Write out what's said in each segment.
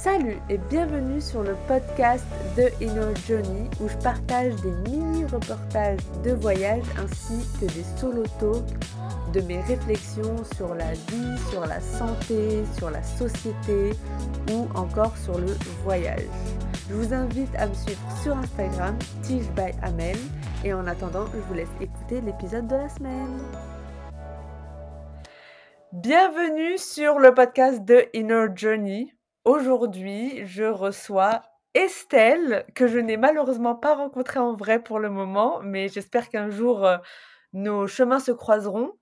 Salut et bienvenue sur le podcast de Inner Journey où je partage des mini-reportages de voyage ainsi que des solo talks de mes réflexions sur la vie, sur la santé, sur la société ou encore sur le voyage. Je vous invite à me suivre sur Instagram, Tige et en attendant, je vous laisse écouter l'épisode de la semaine. Bienvenue sur le podcast de Inner Journey. Aujourd'hui, je reçois Estelle, que je n'ai malheureusement pas rencontrée en vrai pour le moment, mais j'espère qu'un jour euh, nos chemins se croiseront.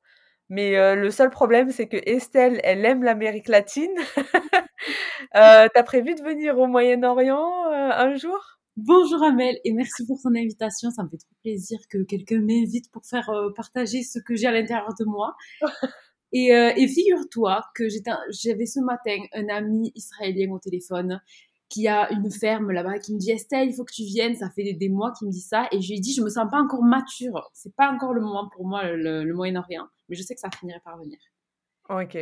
Mais euh, le seul problème, c'est que Estelle, elle aime l'Amérique latine. euh, T'as prévu de venir au Moyen-Orient un jour? Bonjour Amel et merci pour ton invitation. Ça me fait trop plaisir que quelqu'un m'invite pour faire euh, partager ce que j'ai à l'intérieur de moi. et, euh, et figure-toi que j'avais ce matin un ami israélien au téléphone qui a une ferme là-bas, qui me dit Estelle, il faut que tu viennes. Ça fait des, des mois qu'il me dit ça. Et je lui ai dit, je me sens pas encore mature. C'est pas encore le moment pour moi, le, le Moyen-Orient. Mais je sais que ça finirait par venir. Ok.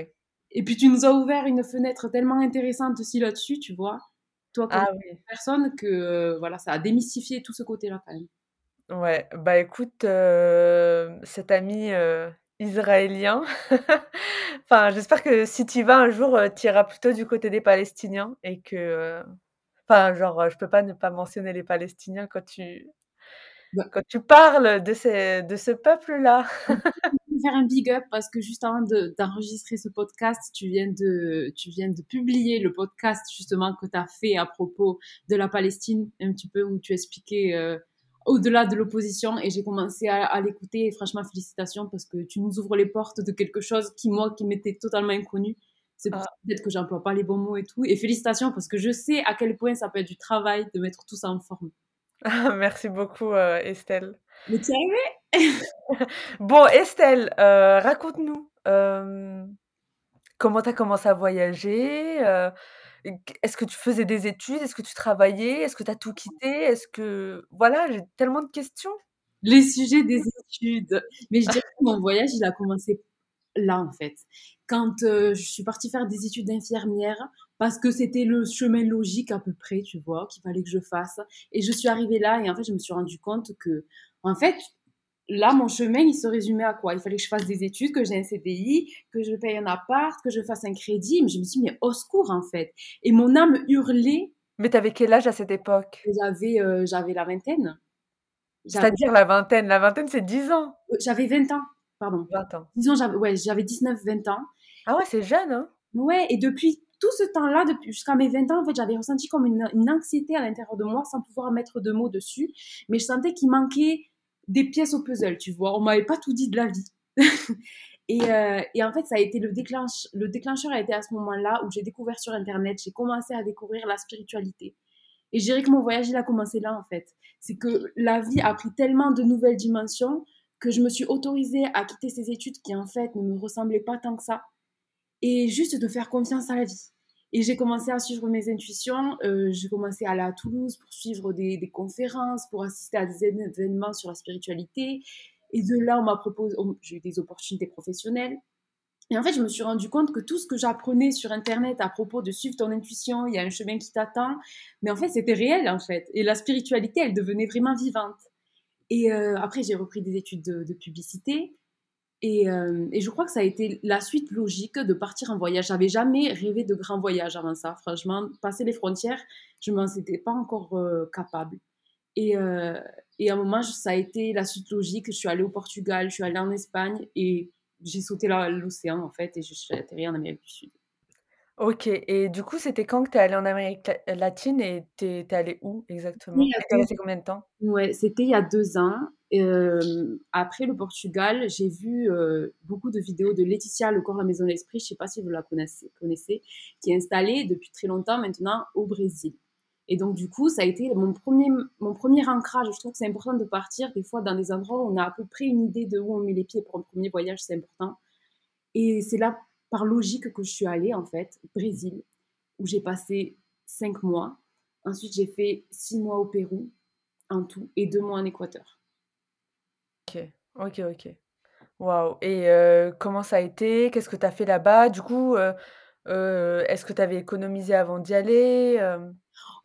Et puis tu nous as ouvert une fenêtre tellement intéressante aussi là-dessus, tu vois. Toi, comme Ah oui. personne, que euh, voilà, ça a démystifié tout ce côté-là quand même. Ouais, bah écoute, euh, cet ami euh, israélien, enfin, j'espère que si tu y vas un jour, tu iras plutôt du côté des Palestiniens et que, euh, enfin, genre, euh, je peux pas ne pas mentionner les Palestiniens quand tu, Bah, quand tu parles de ces, de ce peuple-là. faire un big up parce que juste avant de- d'enregistrer ce podcast, tu viens de, tu viens de publier le podcast justement que tu as fait à propos de la Palestine, un petit peu où tu expliquais euh, au-delà de l'opposition et j'ai commencé à, à l'écouter et franchement félicitations parce que tu nous ouvres les portes de quelque chose qui moi qui m'était totalement inconnu. C'est Ah. peut-être que j'emploie pas les bons mots et tout et félicitations parce que je sais à quel point ça peut être du travail de mettre tout ça en forme. Merci beaucoup, euh, Estelle. Mais tu arrivé Bon, Estelle, euh, raconte-nous, euh, comment tu as commencé à voyager? Est-ce que tu faisais des études? Est-ce que tu travaillais? Est-ce que tu as tout quitté? Est-ce que... Voilà, j'ai tellement de questions. les sujets des études. Mais je dirais que mon voyage, il a commencé là, en fait. Quand euh, je suis partie faire des études d'infirmière, parce que c'était le chemin logique à peu près, tu vois, qu'il fallait que je fasse. Et je suis arrivée là, et en fait, je me suis rendu compte que, en fait, là, mon chemin, il se résumait à quoi? Il fallait que je fasse des études, que j'ai un CDI, que je paye un appart, que je fasse un crédit. Mais je me suis dit, mais au secours, en fait. Et mon âme hurlait. Mais t'avais quel âge à cette époque? J'avais, euh, j'avais la vingtaine. C'est-à-dire la vingtaine. La vingtaine, c'est 10 ans. euh, j'avais 20 ans, pardon. 20 ans. Disons, j'avais, ouais, j'avais 19-20 ans. Ah ouais, c'est jeune, hein? Ouais, et depuis tout ce temps-là, jusqu'à mes 20 ans, en fait, j'avais ressenti comme une, une anxiété à l'intérieur de moi sans pouvoir mettre de mots dessus. Mais je sentais qu'il manquait des pièces au puzzle, tu vois. On m'avait pas tout dit de la vie. et, euh, et en fait, ça a été le, déclenche, le déclencheur a été à ce moment-là où j'ai découvert sur Internet, j'ai commencé à découvrir la spiritualité. Et je dirais que mon voyage, il a commencé là, en fait. C'est que la vie a pris tellement de nouvelles dimensions que je me suis autorisée à quitter ces études qui, en fait, ne me ressemblaient pas tant que ça et juste de faire confiance à la vie. Et j'ai commencé à suivre mes intuitions. Euh, j'ai commencé à aller à Toulouse pour suivre des, conférences, pour assister à des événements sur la spiritualité. Et de là, on m'a proposé, j'ai eu des opportunités professionnelles. Et en fait, je me suis rendu compte que tout ce que j'apprenais sur Internet à propos de suivre ton intuition, il y a un chemin qui t'attend, mais en fait, c'était réel, en fait. Et la spiritualité, elle devenait vraiment vivante. Et euh, après, j'ai repris des études de, de publicité. Et, euh, et je crois que ça a été la suite logique de partir en voyage. J'avais jamais rêvé de grands voyages avant ça. Franchement, passer les frontières, je m'en étais pas encore euh, capable. Et, euh, et à un moment, ça a été la suite logique. Je suis allée au Portugal, je suis allée en Espagne et j'ai sauté l'océan en fait et je suis atterrie en Amérique du Sud. Ok, et du coup, c'était quand que t'es allée en Amérique la- latine et t'es t'es allée où exactement? Il y a Et combien de temps? Ouais, c'était il y a deux ans. Euh, après le Portugal, j'ai vu euh, beaucoup de vidéos de Laetitia Le Corps, la Maison l'Esprit, je sais pas si vous la connaissez, connaissez, qui est installée depuis très longtemps maintenant au Brésil. Et donc du coup, ça a été mon premier, mon premier ancrage. Je trouve que c'est important de partir des fois dans des endroits où on a à peu près une idée de où on met les pieds pour un premier voyage, c'est important. Et c'est là, par logique, que je suis allée en fait, au Brésil, où j'ai passé cinq mois. Ensuite, j'ai fait six mois au Pérou en tout et deux mois en Équateur. Ok, ok, ok. Waouh. Et euh, comment ça a été? Qu'est-ce que tu as fait là-bas? Du coup, euh, Heu, est-ce que tu avais économisé avant d'y aller?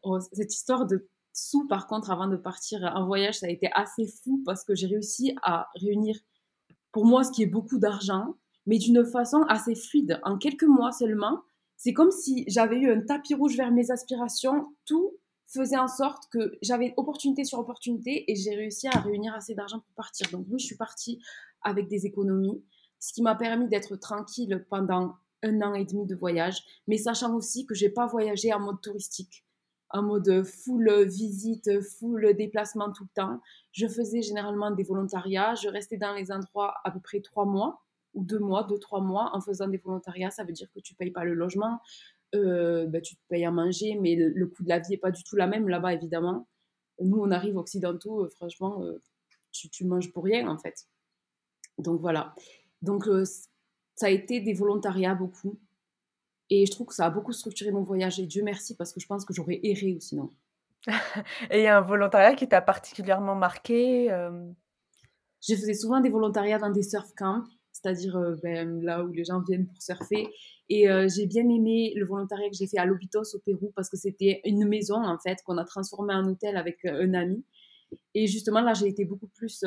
Oh, cette histoire de sous, par contre, avant de partir en voyage, ça a été assez fou parce que j'ai réussi à réunir, pour moi, ce qui est beaucoup d'argent, mais d'une façon assez fluide. En quelques mois seulement, c'est comme si j'avais eu un tapis rouge vers mes aspirations. Tout faisait en sorte que j'avais opportunité sur opportunité et j'ai réussi à réunir assez d'argent pour partir. Donc oui, je suis partie avec des économies, ce qui m'a permis d'être tranquille pendant un an et demi de voyage, mais sachant aussi que j'ai pas voyagé en mode touristique en mode full visite, full déplacement tout le temps. Je faisais généralement des volontariats. Je restais dans les endroits à peu près trois mois ou deux mois, deux, trois mois en faisant des volontariats. Ça veut dire que tu payes pas le logement, euh, ben, tu te payes à manger, mais le, coût de la vie est pas du tout la même là-bas, évidemment. Nous, on arrive occidentaux, euh, franchement, euh, tu, tu, manges pour rien, en fait. Donc voilà. Donc ça a été des volontariats beaucoup. Et je trouve que ça a beaucoup structuré mon voyage. Et Dieu merci, parce que je pense que j'aurais erré ou sinon. et il y a un volontariat qui t'a particulièrement marqué euh... Je faisais souvent des volontariats dans des surf camps, c'est-à-dire euh, ben, là où les gens viennent pour surfer. Et euh, j'ai bien aimé le volontariat que j'ai fait à Lobitos au Pérou parce que c'était une maison en fait qu'on a transformée en hôtel avec euh, un ami. Et justement là, j'ai été beaucoup plus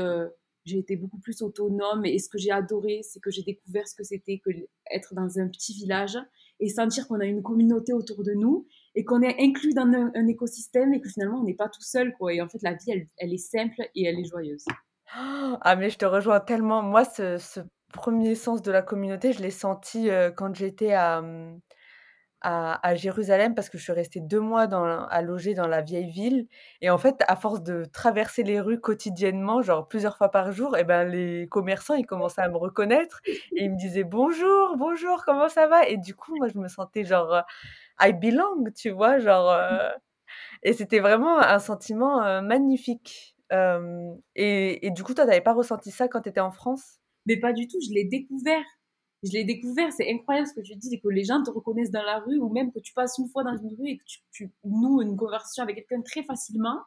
j'ai été beaucoup plus autonome et ce que j'ai adoré, c'est que j'ai découvert ce que c'était que être dans un petit village et sentir qu'on a une communauté autour de nous et qu'on est inclus dans un, écosystème et que finalement on n'est pas tout seul quoi. Et en fait la vie elle, elle, est simple et elle est joyeuse. Ah mais je te rejoins tellement. Moi ce, ce premier sens de la communauté, je l'ai senti euh, quand j'étais à, hum, à, Jérusalem parce que je suis restée deux mois dans, à loger dans la vieille ville. Et en fait, à force de traverser les rues quotidiennement, genre plusieurs fois par jour, et eh ben les commerçants, ils commençaient à me reconnaître et ils me disaient bonjour, bonjour, comment ça va? Et du coup, moi, je me sentais genre euh, I belong, tu vois, genre. Euh, et c'était vraiment un sentiment euh, magnifique. et, et, du coup, toi, t'avais pas ressenti ça quand tu étais en France? Mais pas du tout, je l'ai découvert je l'ai découvert, c'est incroyable ce que tu dis, que les gens te reconnaissent dans la rue, ou même que tu passes une fois dans une rue et que tu, tu noues une conversation avec quelqu'un très facilement.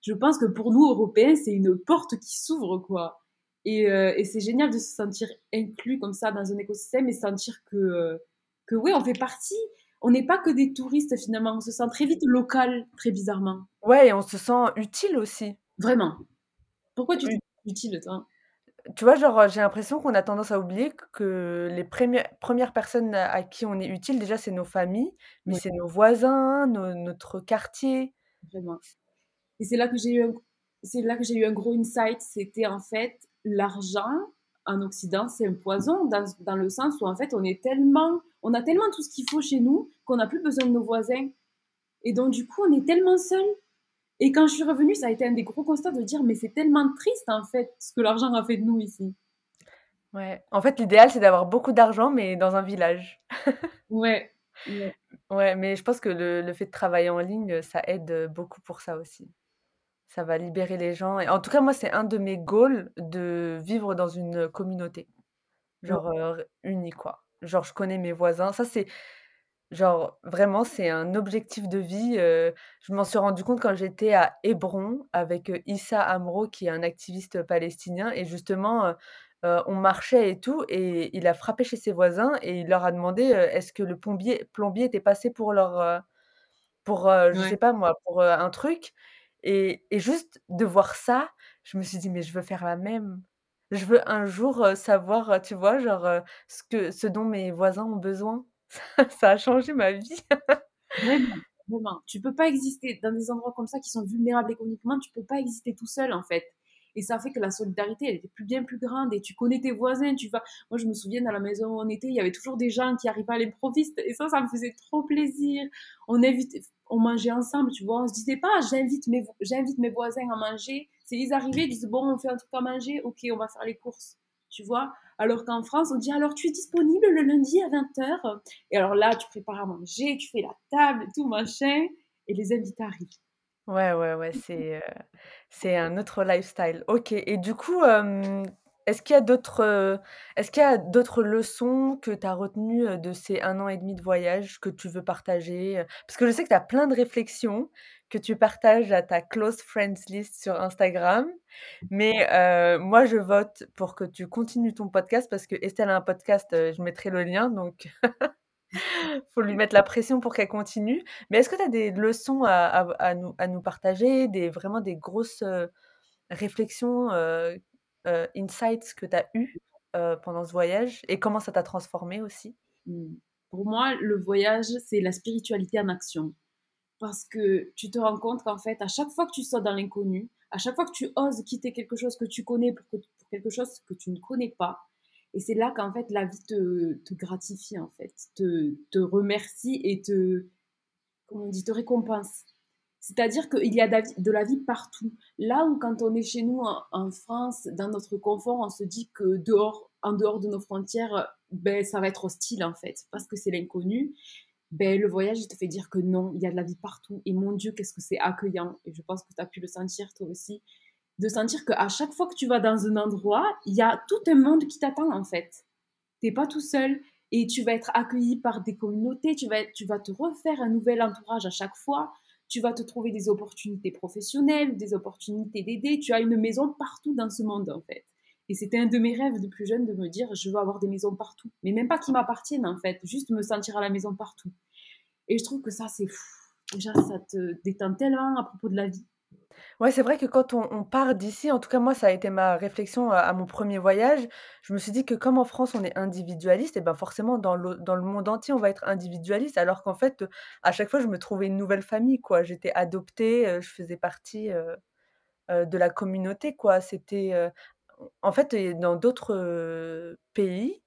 Je pense que pour nous, Européens, c'est une porte qui s'ouvre, quoi. Et, euh, et c'est génial de se sentir inclus comme ça dans un écosystème et sentir que, euh, que oui, on fait partie. On n'est pas que des touristes finalement, on se sent très vite local, très bizarrement. Ouais, et on se sent utile aussi. Vraiment. Pourquoi tu te sens utile, toi? Tu vois, genre, j'ai l'impression qu'on a tendance à oublier que les premières personnes à qui on est utile, déjà, c'est nos familles, mais c'est nos voisins, notre quartier. Vraiment. Et c'est là que j'ai eu un c'est là que j'ai eu un gros insight, c'était en fait l'argent en Occident, c'est un poison dans, dans, le sens où en fait on est tellement, on a tellement tout ce qu'il faut chez nous qu'on n'a plus besoin de nos voisins. Et donc du coup on est tellement seul et quand je suis revenue, ça a été un des gros constats de dire, mais c'est tellement triste en fait ce que l'argent a fait de nous ici. Ouais, en fait, l'idéal, c'est d'avoir beaucoup d'argent, mais dans un village. ouais. ouais. mais je pense que le, le, fait de travailler en ligne, ça aide beaucoup pour ça aussi. Ça va libérer les gens. Et en tout cas, moi, c'est un de mes goals de vivre dans une communauté. Genre euh, unie, quoi. Genre, je connais mes voisins. Ça, c'est Genre, vraiment, c'est un objectif de vie, je m'en suis rendu compte quand j'étais à Hébron avec, Issa Amro qui est un activiste palestinien et justement, on marchait et tout et il a frappé chez ses voisins et il leur a demandé, est-ce que le plombier plombier était passé pour leur, pour, je sais pas moi, pour, un truc et et juste de voir ça, je me suis dit: «Mais je veux faire la même. Je veux un jour, savoir, tu vois, genre, ce que ce dont mes voisins ont besoin». Ça a changé ma vie. Vraiment, vraiment. Tu peux pas exister dans des endroits comme ça qui sont vulnérables économiquement, tu peux pas exister tout seul en fait. Et ça fait que la solidarité, elle était plus bien plus grande. Et tu connais tes voisins, tu vas. Moi, je me souviens dans la maison où on était, il y avait toujours des gens qui arrivaient à l'improviste. Et ça, ça me faisait trop plaisir. On invitait, on mangeait ensemble, tu vois. On se disait pas, j'invite mes, j'invite mes voisins à manger. C'est ils arrivaient, ils disaient, bon, on fait un truc à manger, ok, on va faire les courses tu vois. Alors qu'en France, on dit alors tu es disponible le lundi à 20h. Et alors là, tu prépares à manger, tu fais la table, tout machin, et les invités arrivent. Ouais, ouais, ouais, c'est euh, c'est un autre lifestyle. Ok, et du coup, est-ce qu'il y a d'autres est-ce qu'il y a d'autres leçons que tu as retenues de ces un an et demi de voyage que tu veux partager Parce que je sais que tu as plein de réflexions que tu partages à ta close friends list sur Instagram. Mais euh, moi, je vote pour que tu continues ton podcast parce que Estelle a un podcast, euh, je mettrai le lien. Donc, Faut lui mettre la pression pour qu'elle continue. Mais est-ce que tu as des leçons à nous à nous partager, des vraiment des grosses, réflexions, insights que tu as heu, pendant ce voyage et comment ça t'a transformée aussi? Mmh. Pour moi, le voyage, c'est la spiritualité en action. Parce que tu te rends compte qu'en fait, à chaque fois que tu sautes dans l'inconnu, à chaque fois que tu oses quitter quelque chose que tu connais pour, que- pour quelque chose que tu ne connais pas, et c'est là qu'en fait la vie te, gratifie en fait, te, te remercie et te, comment on dit, te récompense. C'est-à-dire qu'il y a de la vie- partout. Là où quand on est chez nous en, France, dans notre confort, on se dit que dehors, en dehors de nos frontières, ben, ça va être hostile en fait, parce que c'est l'inconnu ben, le voyage, te fait dire que non, il y a de la vie partout. Et mon Dieu, qu'est-ce que c'est accueillant. Et je pense que tu as pu le sentir toi aussi. De sentir qu'à chaque fois que tu vas dans un endroit, il y a tout un monde qui t'attend en fait. T'es pas tout seul et tu vas être accueilli par des communautés, tu vas, tu vas te refaire un nouvel entourage à chaque fois, tu vas te trouver des opportunités professionnelles, des opportunités d'aider, tu as une maison partout dans ce monde en fait. Et c'était un de mes rêves de plus jeune de me dire je veux avoir des maisons partout. Mais même pas qui m'appartiennent en fait, juste me sentir à la maison partout. Et je trouve que ça, c'est fou. Déjà, ça te détend tellement à propos de la vie. Ouais, c'est vrai que quand on on part d'ici, en tout cas moi ça a été ma réflexion à à mon premier voyage, je me suis dit que comme en France on est individualiste et ben forcément dans le dans le monde entier on va être individualiste alors qu'en fait, à chaque fois je me trouvais une nouvelle famille quoi. J'étais adoptée, je faisais partie, de la communauté quoi. C'était, en fait et dans d'autres, pays,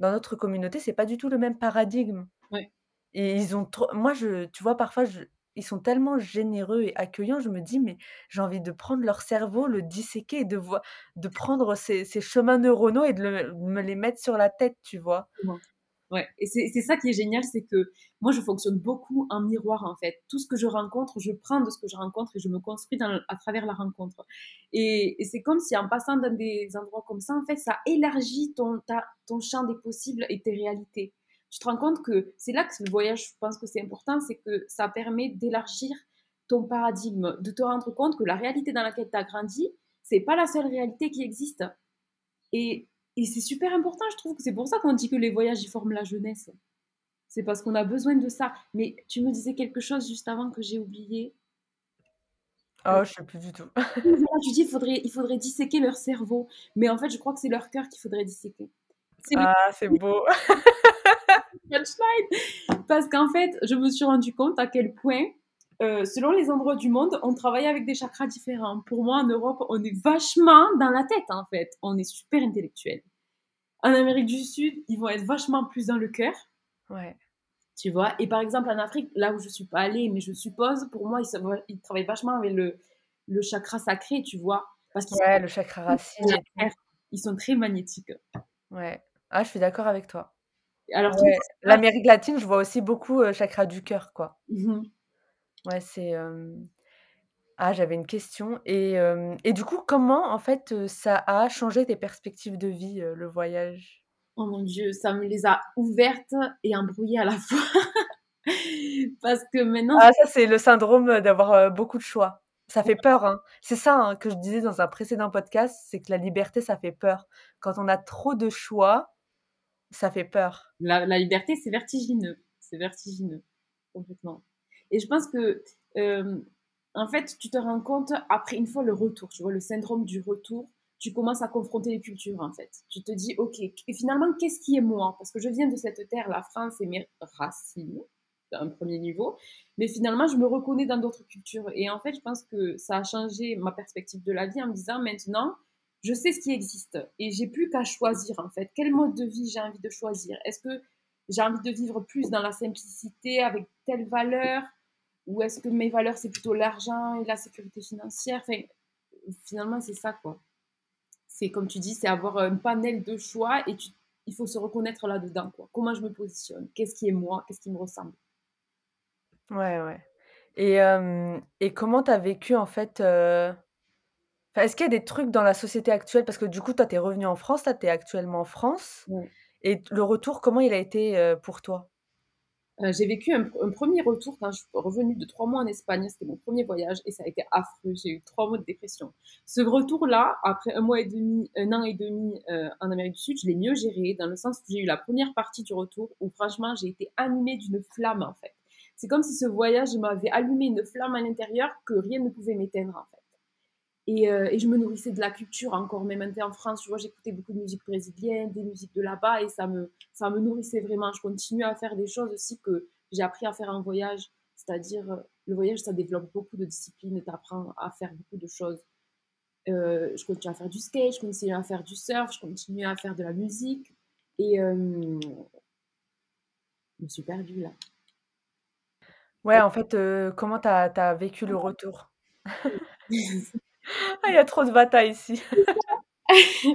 dans notre communauté, c'est pas du tout le même paradigme. Ouais. Et ils ont trop moi je tu vois parfois je ils sont tellement généreux et accueillants, je me dis: «Mais j'ai envie de prendre leur cerveau, le disséquer et de voi de prendre ces chemins neuronaux et de me les mettre sur la tête», tu vois? Ouais, et c'est ça qui est génial, c'est que moi, je fonctionne beaucoup en miroir, en fait. Tout ce que je rencontre, je prends de ce que je rencontre et je me construis à travers la rencontre. Et, et c'est comme si en passant dans des endroits comme ça, en fait, ça élargit ton, ta, ton champ des possibles et tes réalités. Tu te rends compte que c'est là que le voyage, je pense que c'est important, c'est que ça permet d'élargir ton paradigme, de te rendre compte que la réalité dans laquelle tu as grandi, c'est pas la seule réalité qui existe. Et, et c'est super important, je trouve que c'est pour ça qu'on dit que les voyages y forment la jeunesse. C'est parce qu'on a besoin de ça. Mais tu me disais quelque chose juste avant que j'ai oublié. Oh, je sais plus du tout. tu dis il faudrait, il faudrait disséquer leur cerveau. Mais en fait, je crois que c'est leur cœur qu'il faudrait disséquer. Le Ah, c'est beau. punchline. Parce qu'en fait, je me suis rendu compte à quel point, euh, selon les endroits du monde, on travaille avec des chakras différents. Pour moi, en Europe, on est vachement dans la tête, en fait. On est super intellectuel. En Amérique du Sud, ils vont être vachement plus dans le cœur. Ouais. Tu vois, et par exemple en Afrique, là où je suis pas allée, mais je suppose, pour moi, ils, ils travaillent vachement avec le, le chakra sacré, tu vois? Parce qu'ils Ouais, sont, le chakra racine ils sont très magnétiques. Ouais. Ah, je suis d'accord avec toi. Alors, Ouais, l'Amérique latine, je vois aussi beaucoup, heu, chakra du cœur, quoi. Mhm. Ouais, c'est, hem ah, j'avais une question et hem et du coup, comment, en fait, heu, ça a changé tes perspectives de vie, heu, le voyage? Oh mon Dieu, ça me les a ouvertes et embrouillées à la fois. Parce que maintenant, Ah ça, c'est le syndrome, d'avoir, heu, beaucoup de choix. Ça fait peur, hein. C'est ça, hein, que je disais dans un précédent podcast, c'est que la liberté, ça fait peur. Quand on a trop de choix, ça fait peur. la, liberté, c'est vertigineux. C'est vertigineux, complètement. Et je pense que, euh, en fait, tu te rends compte après une fois le retour, tu vois, le syndrome du retour, tu commences à confronter les cultures, en fait. Tu te dis, OK, et finalement, qu'est-ce qui est moi? Parce que je viens de cette terre, la France, et mes racines, à un premier niveau, mais finalement, je me reconnais dans d'autres cultures. Et en fait, je pense que ça a changé ma perspective de la vie en me disant, maintenant, je sais ce qui existe et j'ai plus qu'à choisir en fait. Quel mode de vie j'ai envie de choisir? Est-ce que j'ai envie de vivre plus dans la simplicité avec telle valeur ou est-ce que mes valeurs c'est plutôt l'argent et la sécurité financière? Enfin, Finalement, c'est ça quoi. C'est comme tu dis, c'est avoir un panel de choix et il faut se reconnaître là-dedans quoi. Comment je me positionne? Qu'est-ce qui est moi? Qu'est-ce qui me ressemble? Ouais, ouais et hem et comment tu as vécu, en fait, heu enfin, est-ce qu'il y a des trucs dans la société actuelle? Parce que du coup, toi, tu es revenue en France, là, tu es actuellement en France et le retour, comment il a été, heu, pour toi? Euh, j'ai vécu un, un premier retour quand je suis revenue de trois mois en Espagne. C'était mon premier voyage et ça a été affreux. J'ai eu trois mois de dépression. Ce retour-là, après un mois et demi, un an et demi euh, en Amérique du Sud, je l'ai mieux géré dans le sens où j'ai eu la première partie du retour où franchement j'ai été animée d'une flamme en fait. C'est comme si ce voyage m'avait allumé une flamme à l'intérieur que rien ne pouvait m'éteindre en fait. Et, euh, et, je me nourrissais de la culture encore, même en France, tu vois, j'écoutais beaucoup de musique brésilienne, des musiques de là-bas, et ça me, ça me nourrissait vraiment. Je continue à faire des choses aussi que j'ai appris à faire en voyage, c'est-à-dire, euh, le voyage, ça développe beaucoup de disciplines, t'apprends à faire beaucoup de choses. Euh, je continue à faire du skate, je continue à faire du surf, je continue à faire de la musique, et euh, je me suis perdue là. Ouais, en fait, comment tu as, as, vécu le retour? Ah, il y a trop de batailles ici.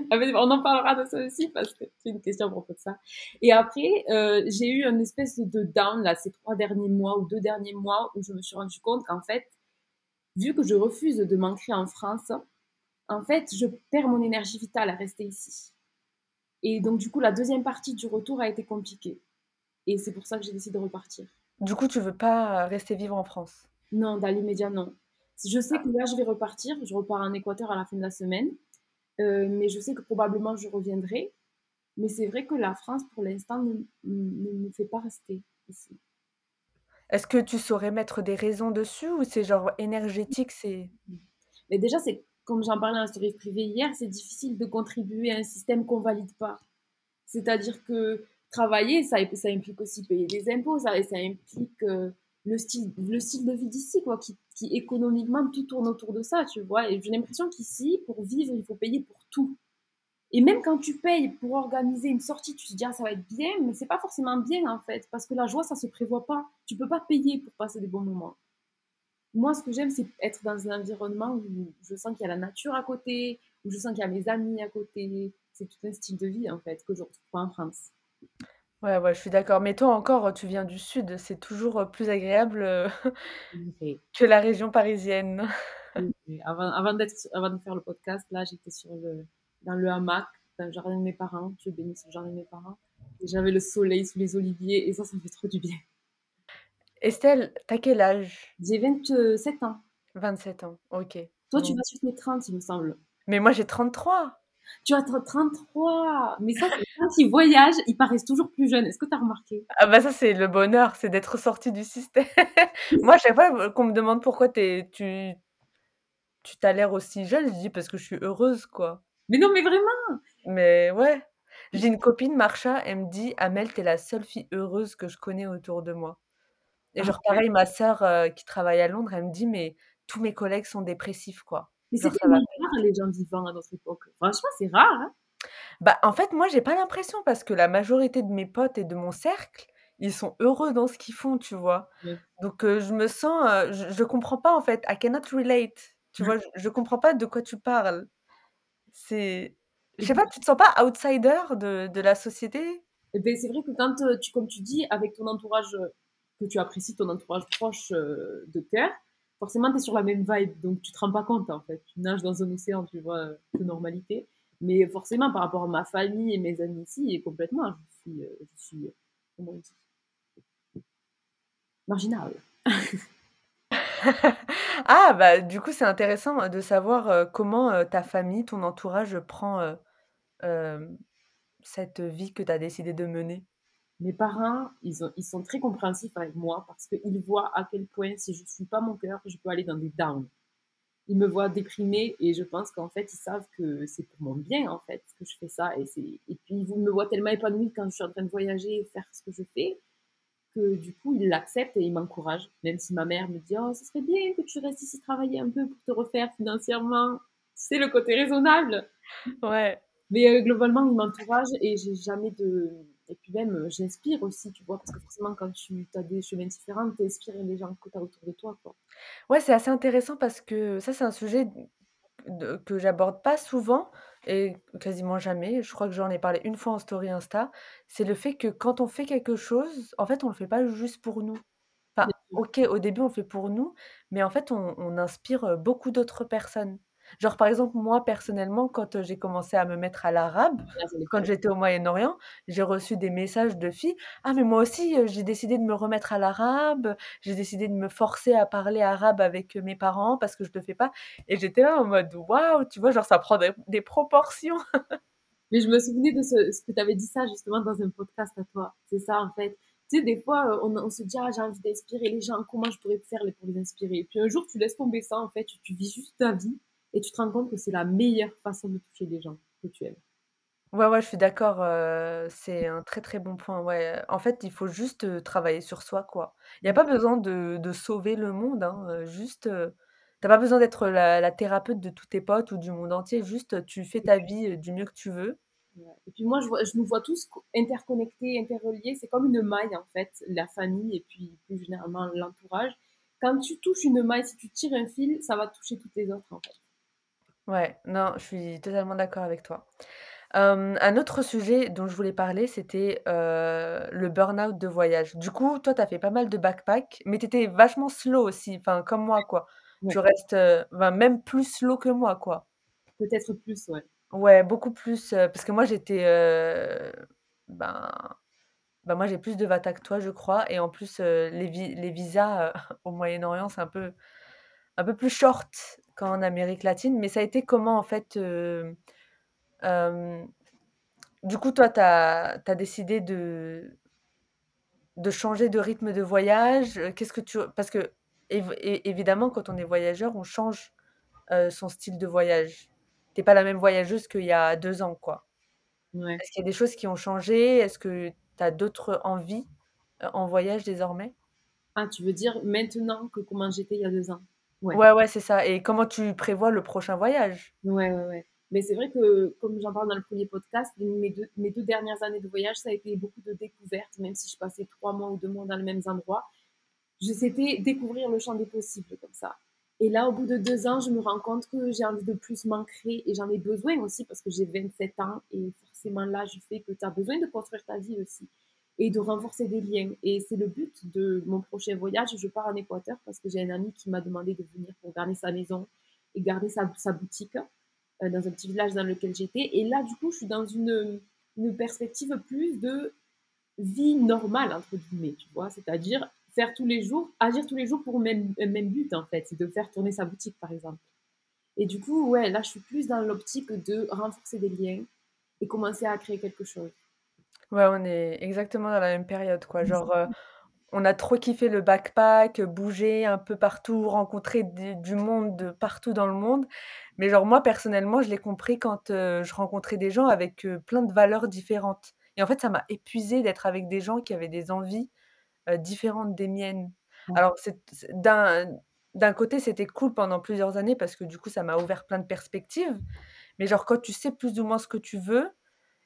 Ah, on en parlera de ça aussi parce que c'est une question à propos de ça. Et après, euh, j'ai eu une espèce de down là ces trois derniers mois ou deux derniers mois où je me suis rendu compte qu'en fait, vu que je refuse de m'ancrer en France, en fait, je perds mon énergie vitale à rester ici. Et donc, du coup, la deuxième partie du retour a été compliquée. Et c'est pour ça que j'ai décidé de repartir. Du coup, tu veux pas rester vivre en France? Non, dans l'immédiat, non. Je sais que là, je vais repartir. Je repars en Équateur à la fin de la semaine. Euh, mais je sais que probablement je reviendrai. Mais c'est vrai que la France, pour l'instant, ne, ne me fait pas rester ici. Est-ce que tu saurais mettre des raisons dessus ou c'est genre énergétique c'est... Mais déjà, c'est comme j'en parlais dans la story privée hier, c'est difficile de contribuer à un système qu'on valide pas. C'est-à-dire que travailler, ça, ça implique aussi payer des impôts, ça, ça implique euh, le style, le style de vie d'ici, quoi, qui, qui, économiquement tout tourne autour de ça, tu vois. Et j'ai l'impression qu'ici, pour vivre, il faut payer pour tout. Et même quand tu payes pour organiser une sortie, tu te dis ah, ça va être bien, mais c'est pas forcément bien en fait, parce que la joie ça se prévoit pas. Tu peux pas payer pour passer des bons moments. Moi, ce que j'aime, c'est être dans un environnement où je sens qu'il y a la nature à côté, où je sens qu'il y a mes amis à côté. C'est tout un style de vie en fait que je retrouve pas en France. Ouais, ouais, je suis d'accord. Mais toi encore, tu viens du sud, c'est toujours plus agréable Oui. que la région parisienne. Oui, Avant, avant, d'être, avant de faire le podcast, là, j'étais sur le, dans le hamac, dans le jardin de mes parents. Je bénis sur le jardin de mes parents. Et j'avais le soleil sous les oliviers et ça, ça me fait trop du bien. Estelle, t'as quel âge? J'ai 27 ans. 27 ans, ok. Toi, tu vas sur les 30, il me semble. Mais moi, j'ai 33. Tu as 33 Mais ça, quand ils voyagent, ils paraissent toujours plus jeunes. Est-ce que tu as remarqué? Ah bah ça, c'est le bonheur, c'est d'être sorti du système. Moi, chaque fois qu'on me demande pourquoi es, tu tu t'as l'air aussi jeune, je dis parce que je suis heureuse, quoi. Mais non, mais vraiment Mais ouais. J'ai une copine, Marcha, elle me dit Amel, t'es la seule fille heureuse que je connais autour de moi. Et Ah genre, ouais pareil, ma sœur euh, qui travaille à Londres, elle me dit Mais tous mes collègues sont dépressifs, quoi. Mais c'est tellement les gens vivants à notre époque. Franchement, c'est rare. Hein Bah, en fait, moi, j'ai pas l'impression parce que la majorité de mes potes et de mon cercle, ils sont heureux dans ce qu'ils font, tu vois. Ouais. Donc, euh, je me sens, euh, je, je comprends pas en fait. I cannot relate. Tu vois, je, je comprends pas de quoi tu parles. C'est, je sais pas, tu te sens pas outsider de, de la société? Eh ben, c'est vrai que quand euh, tu, comme tu dis, avec ton entourage, que tu apprécies ton entourage proche de cœur, forcément, tu es sur la même vibe. Donc, tu te rends pas compte, en fait. Tu nages dans un océan, tu vois, euh, de normalité. Mais forcément, par rapport à ma famille et mes amis ici, et complètement, je suis, euh, je euh, dit? Marginale. Ah, bah, du coup, c'est intéressant de savoir comment ta famille, ton entourage prend cette vie que tu as décidé de mener. Mes parents, ils, ont, ils sont très compréhensifs avec moi parce qu'ils voient à quel point, si je ne suis pas mon cœur, je peux aller dans des downs. Ils me voient déprimée et je pense qu'en fait, ils savent que c'est pour mon bien, en fait, que je fais ça. Et, et puis, ils me voient tellement épanouie quand je suis en train de voyager et faire ce que je fais que du coup, ils l'acceptent et ils m'encouragent. Même si ma mère me dit Oh, ce serait bien que tu restes ici travailler un peu pour te refaire financièrement. C'est le côté raisonnable. Ouais. Mais euh, globalement, ils m'encouragent et j'ai jamais de. Et puis même, euh, j'inspire aussi, tu vois, parce que forcément, quand tu as des chemins différents, tu inspires les gens que tu as autour de toi, quoi. Ouais, c'est assez intéressant parce que ça, c'est un sujet de- que j'aborde pas souvent et quasiment jamais. Je crois que j'en ai parlé une fois en story Insta. C'est le fait que quand on fait quelque chose, en fait, on le fait pas juste pour nous. Enfin, ok, au début, on le fait pour nous, mais en fait, on, on inspire euh, beaucoup d'autres personnes. Genre, par exemple, moi, personnellement, quand, j'ai commencé à me mettre à l'arabe, les quand j'étais au Moyen-Orient, j'ai reçu des messages de filles: «Ah mais moi aussi, heu, j'ai décidé de me remettre à l'arabe, j'ai décidé de me forcer à parler arabe avec, heu, mes parents parce que je le fais pas» et j'étais là en mode: «Waouh!» tu vois? Genre ça prend des des proportions. Mais je me souvenais de ce ce que tu avais dit ça justement dans un podcast à toi. C'est ça en fait. Tu sais, des fois, heu, on on se dit: «Ah, j'ai envie d'inspirer les gens, comment je pourrais faire les pour les inspirer?» et puis un jour, tu laisses tomber ça en fait, tu tu vis juste ta vie et tu te rends compte que c'est la meilleure façon de toucher les gens que tu aimes. Ouais, ouais, je suis d'accord, heu, c'est un très, très bon point, ouais, en fait, il faut juste, heu, travailler sur soi, quoi. Il y a Mmh. pas besoin de de sauver le monde, hein, heu, juste, heu, tu as pas besoin d'être la la thérapeute de tous tes potes ou du monde entier, juste, tu fais ta vie, du mieux que tu veux. Ouais et puis moi, je vois je nous vois tous co interconnectés, interreliés. C'est comme une maille, en fait, la famille et puis plus généralement l'entourage. Quand tu touches une maille, si tu tires un fil, ça va toucher toutes les autres, en fait. Ouais, non, je suis totalement d'accord avec toi. Hem, un autre sujet dont je voulais parler, c'était, heu, le burn-out de voyage. Du coup, toi, tu as fait pas mal de backpack, mais tu étais vachement slow aussi, enfin, comme moi, quoi. Tu restes, heu, ben, même plus slow que moi, quoi. peut-être plus, ouais. Ouais, beaucoup plus, heu, parce que moi, j'étais, heu, ben ben, moi, j'ai plus de Vata que toi, je crois et en plus, heu, les vi les visas, heu, au Moyen-Orient, c'est un peu un peu plus short qu'en Amérique latine, mais ça a été comment, en fait, heu, hem, du coup, toi, tu as décidé de de changer de rythme de voyage? Heu, qu'est-ce que tu parce que évidemment, quand on est voyageur, on change, son style de voyage. Tu es pas la même voyageuse qu'il y a 2 ans, quoi. Ouais. Est-ce qu'il y a des choses qui ont changé? Est-ce que tu as d'autres envies, en voyage désormais? Ah, tu veux dire maintenant que comment j'étais il y a 2 ans? Ouais. Ouais, ouais, c'est ça et comment tu prévois le prochain voyage? Ouais, ouais, ouais. Mais c'est vrai que, comme j'en parle dans le premier podcast, mes 2 mes 2 dernières années de voyage, ça a été beaucoup de découvertes, même si je passais 3 mois ou 2 mois dans les mêmes endroits. Je c'était découvrir le champ des possibles comme ça. Et là, au bout de 2 ans, je me rends compte que j'ai envie de plus m'ancrer et j'en ai besoin aussi parce que j'ai 27 ans et forcément l'âge fait que tu as besoin de construire ta vie aussi et de renforcer des liens. Et c'est le but de mon prochain voyage. Je pars en Équateur parce que j'ai un ami qui m'a demandé de venir pour garder sa maison et garder sa, sa boutique euh, dans un petit village dans lequel j'étais. Et là, du coup, je suis dans une, une perspective plus de vie normale, entre guillemets, tu vois, c'est-à-dire faire tous les jours, agir tous les jours pour le même, même but, en fait, c'est de faire tourner sa boutique, par exemple. Et du coup, ouais, là, je suis plus dans l'optique de renforcer des liens et commencer à créer quelque chose. Ouais, on est exactement dans la même période, quoi. Genre, heu, on a trop kiffé le backpack, bouger un peu partout, rencontrer des du monde de partout dans le monde. Mais genre moi, personnellement, je l'ai compris quand, heu, je rencontrais des gens avec, heu, plein de valeurs différentes et en fait, ça m'a épuisée d'être avec des gens qui avaient des envies, différentes des miennes. Ouais. Alors c'est c'est d'un d'un côté, c'était cool pendant plusieurs années parce que du coup, ça m'a ouvert plein de perspectives. Mais genre quand tu sais plus ou moins ce que tu veux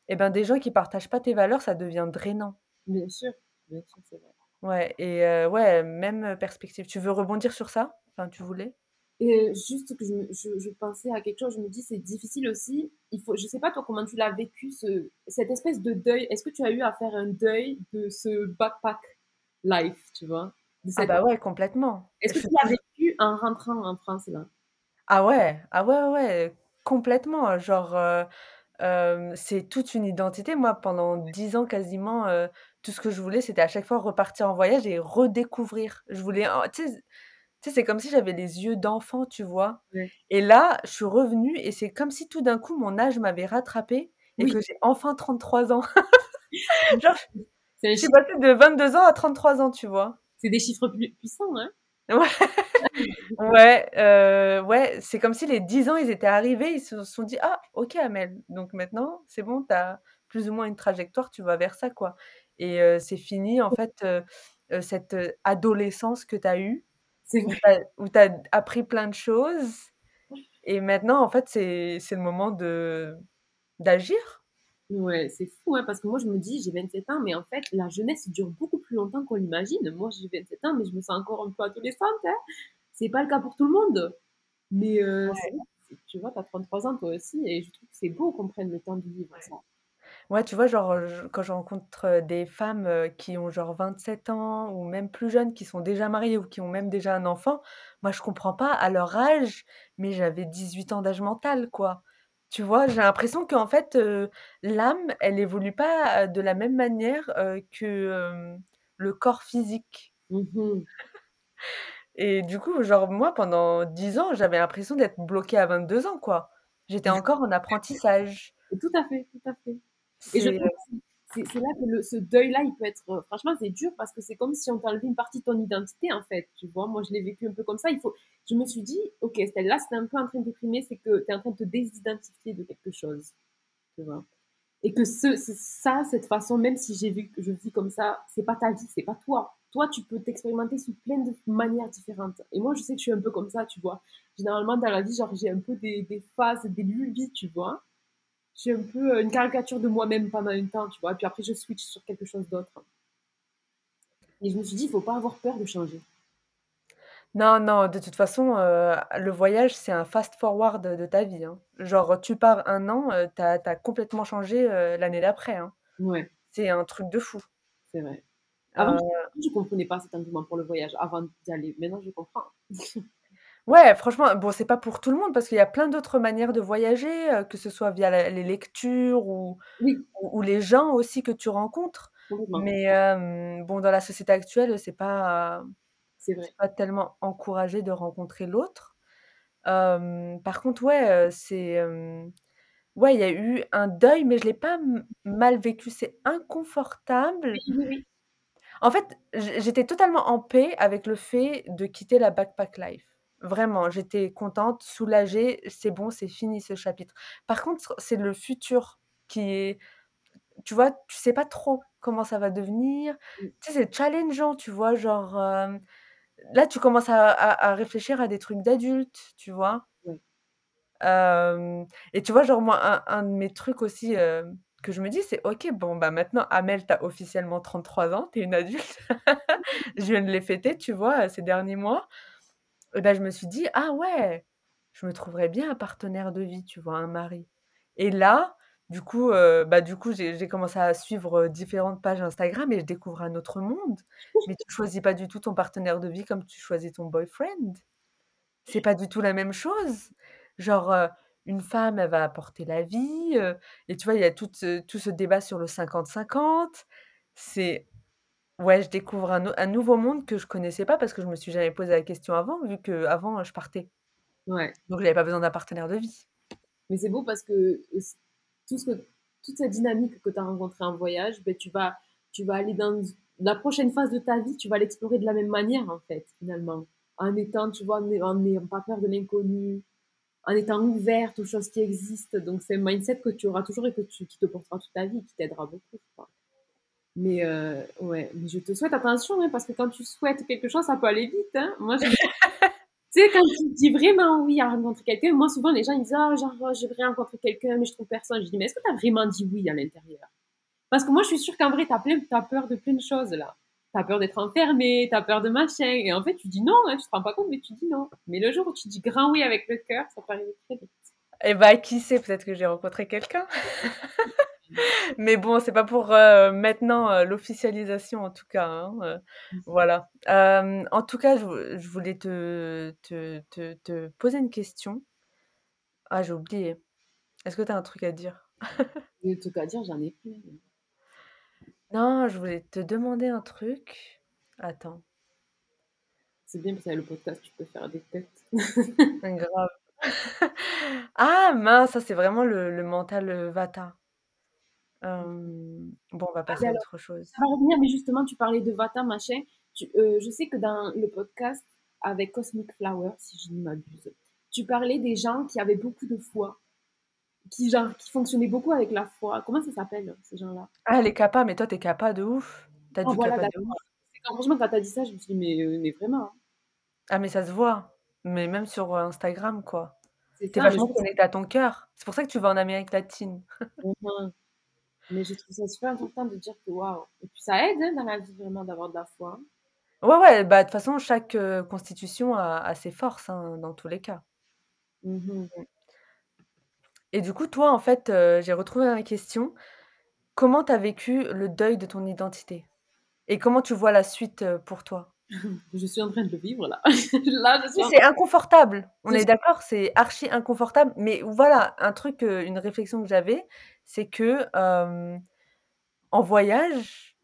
et ben, des gens qui partagent pas tes valeurs, ça devient drainant. Bien sûr, bien sûr, c'est vrai. Ouais et heu, ouais, même perspective. Tu veux rebondir sur ça? Enfin, tu voulais? Et juste que je, je, je pensais à quelque chose, je me dis c'est difficile aussi. Il faut, je sais pas toi comment tu l'as vécu ce, cette espèce de deuil. Est-ce que tu as eu à faire un deuil de ce backpack life, tu vois, Ah bah, ouais, complètement. Est-ce que tu l'as vécu en rentrant en France, là? ah ouais, ah ouais, ouais, complètement, genre, heu, hem, c'est toute une identité. Moi, pendant 10 ans quasiment, heu, tout ce que je voulais, c'était à chaque fois repartir en voyage et redécouvrir. Je voulais en tu sais tu sais, c'est comme si j'avais les yeux d'enfant, tu vois? Ouais. Et là, je suis revenue et c'est comme si tout d'un coup mon âge m'avait rattrapée et Oui, que j'ai enfin 33 ans. Genre, c'est je suis passée de 22 ans à 33 ans, tu vois? c'est des chiffres pui puissants, hein? Ouais, ouais, heu, ouais, c'est comme si les 10 ans, ils étaient arrivés, ils se sont dit: «Ah OK Amel, donc maintenant c'est bon, tu as plus ou moins une trajectoire, tu vas vers ça, quoi» et heu, c'est fini en fait, heu heu, cette, heu, adolescence que tu as eue, C'est où vrai. tu as où tu as appris plein de choses et maintenant en fait, c'est c'est le moment de d'agir. Ouais, c'est fou, hein, parce que moi, je me dis: «J'ai 27 ans», mais en fait, la jeunesse dure beaucoup plus longtemps qu'on l'imagine. Moi, j'ai 27 ans, mais je me sens encore un peu adolescente, hein. C'est pas le cas pour tout le monde, mais c'est Ouais. tu vois, tu as 33 ans toi aussi et je trouve que c'est beau qu'on prenne le temps de vivre ça. Ouais, tu vois, genre, je quand je rencontre, heu, des femmes, heu, qui ont genre 27 ans ou même plus jeunes, qui sont déjà mariées ou qui ont même déjà un enfant, moi je comprends pas à leur âge, mais j'avais 18 ans d'âge mental, quoi. Tu vois? J'ai l'impression qu'en fait, heu, l'âme, elle évolue pas, heu, de la même manière, heu, que, hem, le corps physique Mmh mh. et du coup, genre moi pendant 10 ans, j'avais l'impression d'être bloquée à 22 ans, quoi. J'étais encore en apprentissage. Tout à fait, tout à fait et je C'est, trouve que c'est c'est c'est là que ce deuil-là, il peut être, heu, franchement, c'est dur parce que c'est comme si on t'enlevait une partie de ton identité, en fait, tu vois? Moi, je l'ai vécu un peu comme ça. Il faut je me suis dit: «OK, Estelle, là, si tu es un peu en train de déprimer, c'est que tu es en train de te désidentifier de quelque chose», tu vois? Et que ce ça, cette façon, même si j'ai vu je vis comme ça, c'est pas ta vie, c'est pas toi. Toi, tu peux t'expérimenter sous plein de manières différentes et moi, je sais que je suis un peu comme ça, tu vois? Généralement, dans la vie, genre, j'ai un peu des des phases, des lubies, tu vois? Je suis un peu, heu, une caricature de moi-même pendant un temps, tu vois? Puis après, je switch sur quelque chose d'autre et je me suis dit: «Il faut pas avoir peur de changer». Non, non, de toute façon, heu, le voyage, c'est un fast forward de de ta vie, hein. Genre, tu pars un an, heu, tu as tu as complètement changé, heu, l'année d'après, hein. Ouais, C'est un truc de fou. c'est vrai. Avant, je comprenais pas cet engouement pour le voyage avant d'y aller. Maintenant, je comprends. ouais, franchement, bon, c'est pas pour tout le monde parce qu'il y a plein d'autres manières de voyager, heu, que ce soit via la les lectures ou Oui, ou ou les gens aussi que tu rencontres. complètement, Mais, hem, bon, dans la société actuelle, c'est pas c'est c'est vrai. pas tellement encouragé de rencontrer l'autre. Hem, par contre, ouais, heu, c'est, hem Ouais, il y a eu un deuil, mais je l'ai pas m mal vécu, c'est inconfortable. Oui, oui, oui. En fait, j'étais totalement en paix avec le fait de quitter la backpack life. Vraiment, j'étais contente, soulagée, c'est bon, c'est fini ce chapitre. Par contre, c'est le futur qui est tu vois, tu sais pas trop comment ça va devenir. Mmh, Tu sais, c'est challengeant, tu vois? Genre, là, tu commences à à à réfléchir à des trucs d'adultes, tu vois? ouais, et tu vois, genre moi, un un de mes trucs aussi, que je me dis, c'est: «OK, bon, bah, maintenant, Amel, tu as officiellement 33 ans, tu es une adulte». Je viens de les fêter, tu vois, ces derniers mois et bah, je me suis dit: «Ah ouais, je me trouverais bien un partenaire de vie», tu vois, un mari et là, du coup, bah, du coup, j'ai commencé à suivre, différentes pages Instagram et je découvre un autre monde. Mais tu choisis pas du tout ton partenaire de vie comme tu choisis ton boyfriend. C'est pas du tout la même chose. Genre, une femme, elle va apporter la vie, et tu vois, il y a tout ce tout ce débat sur le 50-50. C'est ouais, je découvre un nou un nouveau monde que je connaissais pas parce que je me suis jamais posé la question avant, vu qu'avant, heu, je partais. ouais. Donc j'avais pas besoin d'un partenaire de vie. Mais c'est beau parce que, c tout ce que toute cette dynamique que tu as rencontrée en voyage, beh, tu vas tu vas aller dans la prochaine phase de ta vie, tu vas l'explorer de la même manière, en fait, finalement. En étant, tu vois, en n'ay en n'ayant pas peur de l'inconnu, en étant ouverte aux choses qui existent. Donc c'est un mindset que tu auras toujours et que tu qui te portera toute ta vie, qui t'aidera beaucoup, je crois. Mais heu, ouais, mais je te souhaite attention, hein, parce que quand tu souhaites quelque chose, ça peut aller vite, hein. Moi, tu sais, quand tu dis vraiment oui à rencontrer quelqu'un, moi, souvent, les gens, ils disent: «Ah, genre, oh, j'aimerais rencontrer quelqu'un, mais je trouve personne». Je dis: «Mais est-ce que tu as vraiment dit oui à l'intérieur?» parce que moi, je suis sûre qu'en vrai, tu as peur de plein de choses, là. Tu as peur d'être enfermé, tu as peur de machin et en fait, tu dis non, hein, tu te rends pas compte, mais tu dis non. Mais le jour où tu dis grand oui avec le cœur, ça peut arriver très vite. Et bah, qui sait, peut-être que j'ai rencontré quelqu'un. Mais bon, c'est pas pour, heu, maintenant, heu, l'officialisation en tout cas, hein, heu, voilà. Hem, en tout cas, je vou je voulais te te te te poser une question. Ah, j'ai oublié. Est-ce que tu as un truc à dire? Des trucs à dire, j'en ai plein. Non, je voulais te demander un truc. Attends, C'est bien parce qu'avec le podcast, tu peux faire des têtes. grave. Ah mince, ça c'est vraiment le le mental, Vata. Bon, on va Ah passer à alors, autre chose. ça va revenir, mais justement, tu parlais de Vata, machin. Tu, euh, je sais que dans le podcast avec Cosmic Flower, si je ne m'abuse, tu parlais des gens qui avaient beaucoup de foi, qui, genre, qui fonctionnaient beaucoup avec la foi. Comment ça s'appelle, ces gens-là? Ah, les kappas, mais toi, tu es kappa de ouf. Tu as Ah voilà, de ouf. quand, franchement, quand t'as dit ça, je me suis dit, mais, euh, mais vraiment, hein. Ah, mais ça se voit. Mais même sur, heu, Instagram, quoi. c'est Tu es ça, mais je vachement connecté à ton cœur. C'est pour ça que tu vas en Amérique latine. Mais je trouve ça super important de dire que waouh. Et puis ça aide hein, dans la vie vraiment d'avoir de la foi. Ouais, ouais, bah, de toute façon, chaque, heu, constitution a a ses forces, hein, dans tous les cas. Mhm. Mmh et du coup, toi, en fait, heu, j'ai retrouvé ma question. comment tu as vécu le deuil de ton identité? Et comment tu vois la suite, heu, pour toi? Je suis en train de le vivre là. En c'est inconfortable, on est d'accord? C'est archi inconfortable, mais voilà, un truc, heu, une réflexion que j'avais, c'est que, hem, en voyage,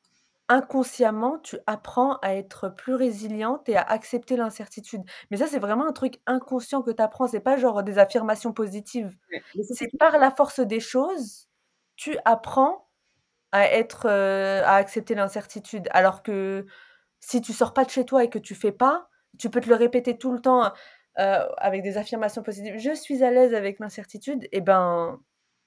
inconsciemment, tu apprends à être plus résiliente et à accepter l'incertitude. Mais ça, c'est vraiment un truc inconscient que tu apprends, c'est pas genre des affirmations positives. ouais, c'est par la force des choses, tu apprends à être, heu, à accepter l'incertitude. Alors que si tu sors pas de chez toi et que tu fais pas, tu peux te le répéter tout le temps, avec des affirmations positives: «Je suis à l'aise avec l'incertitude» et ben,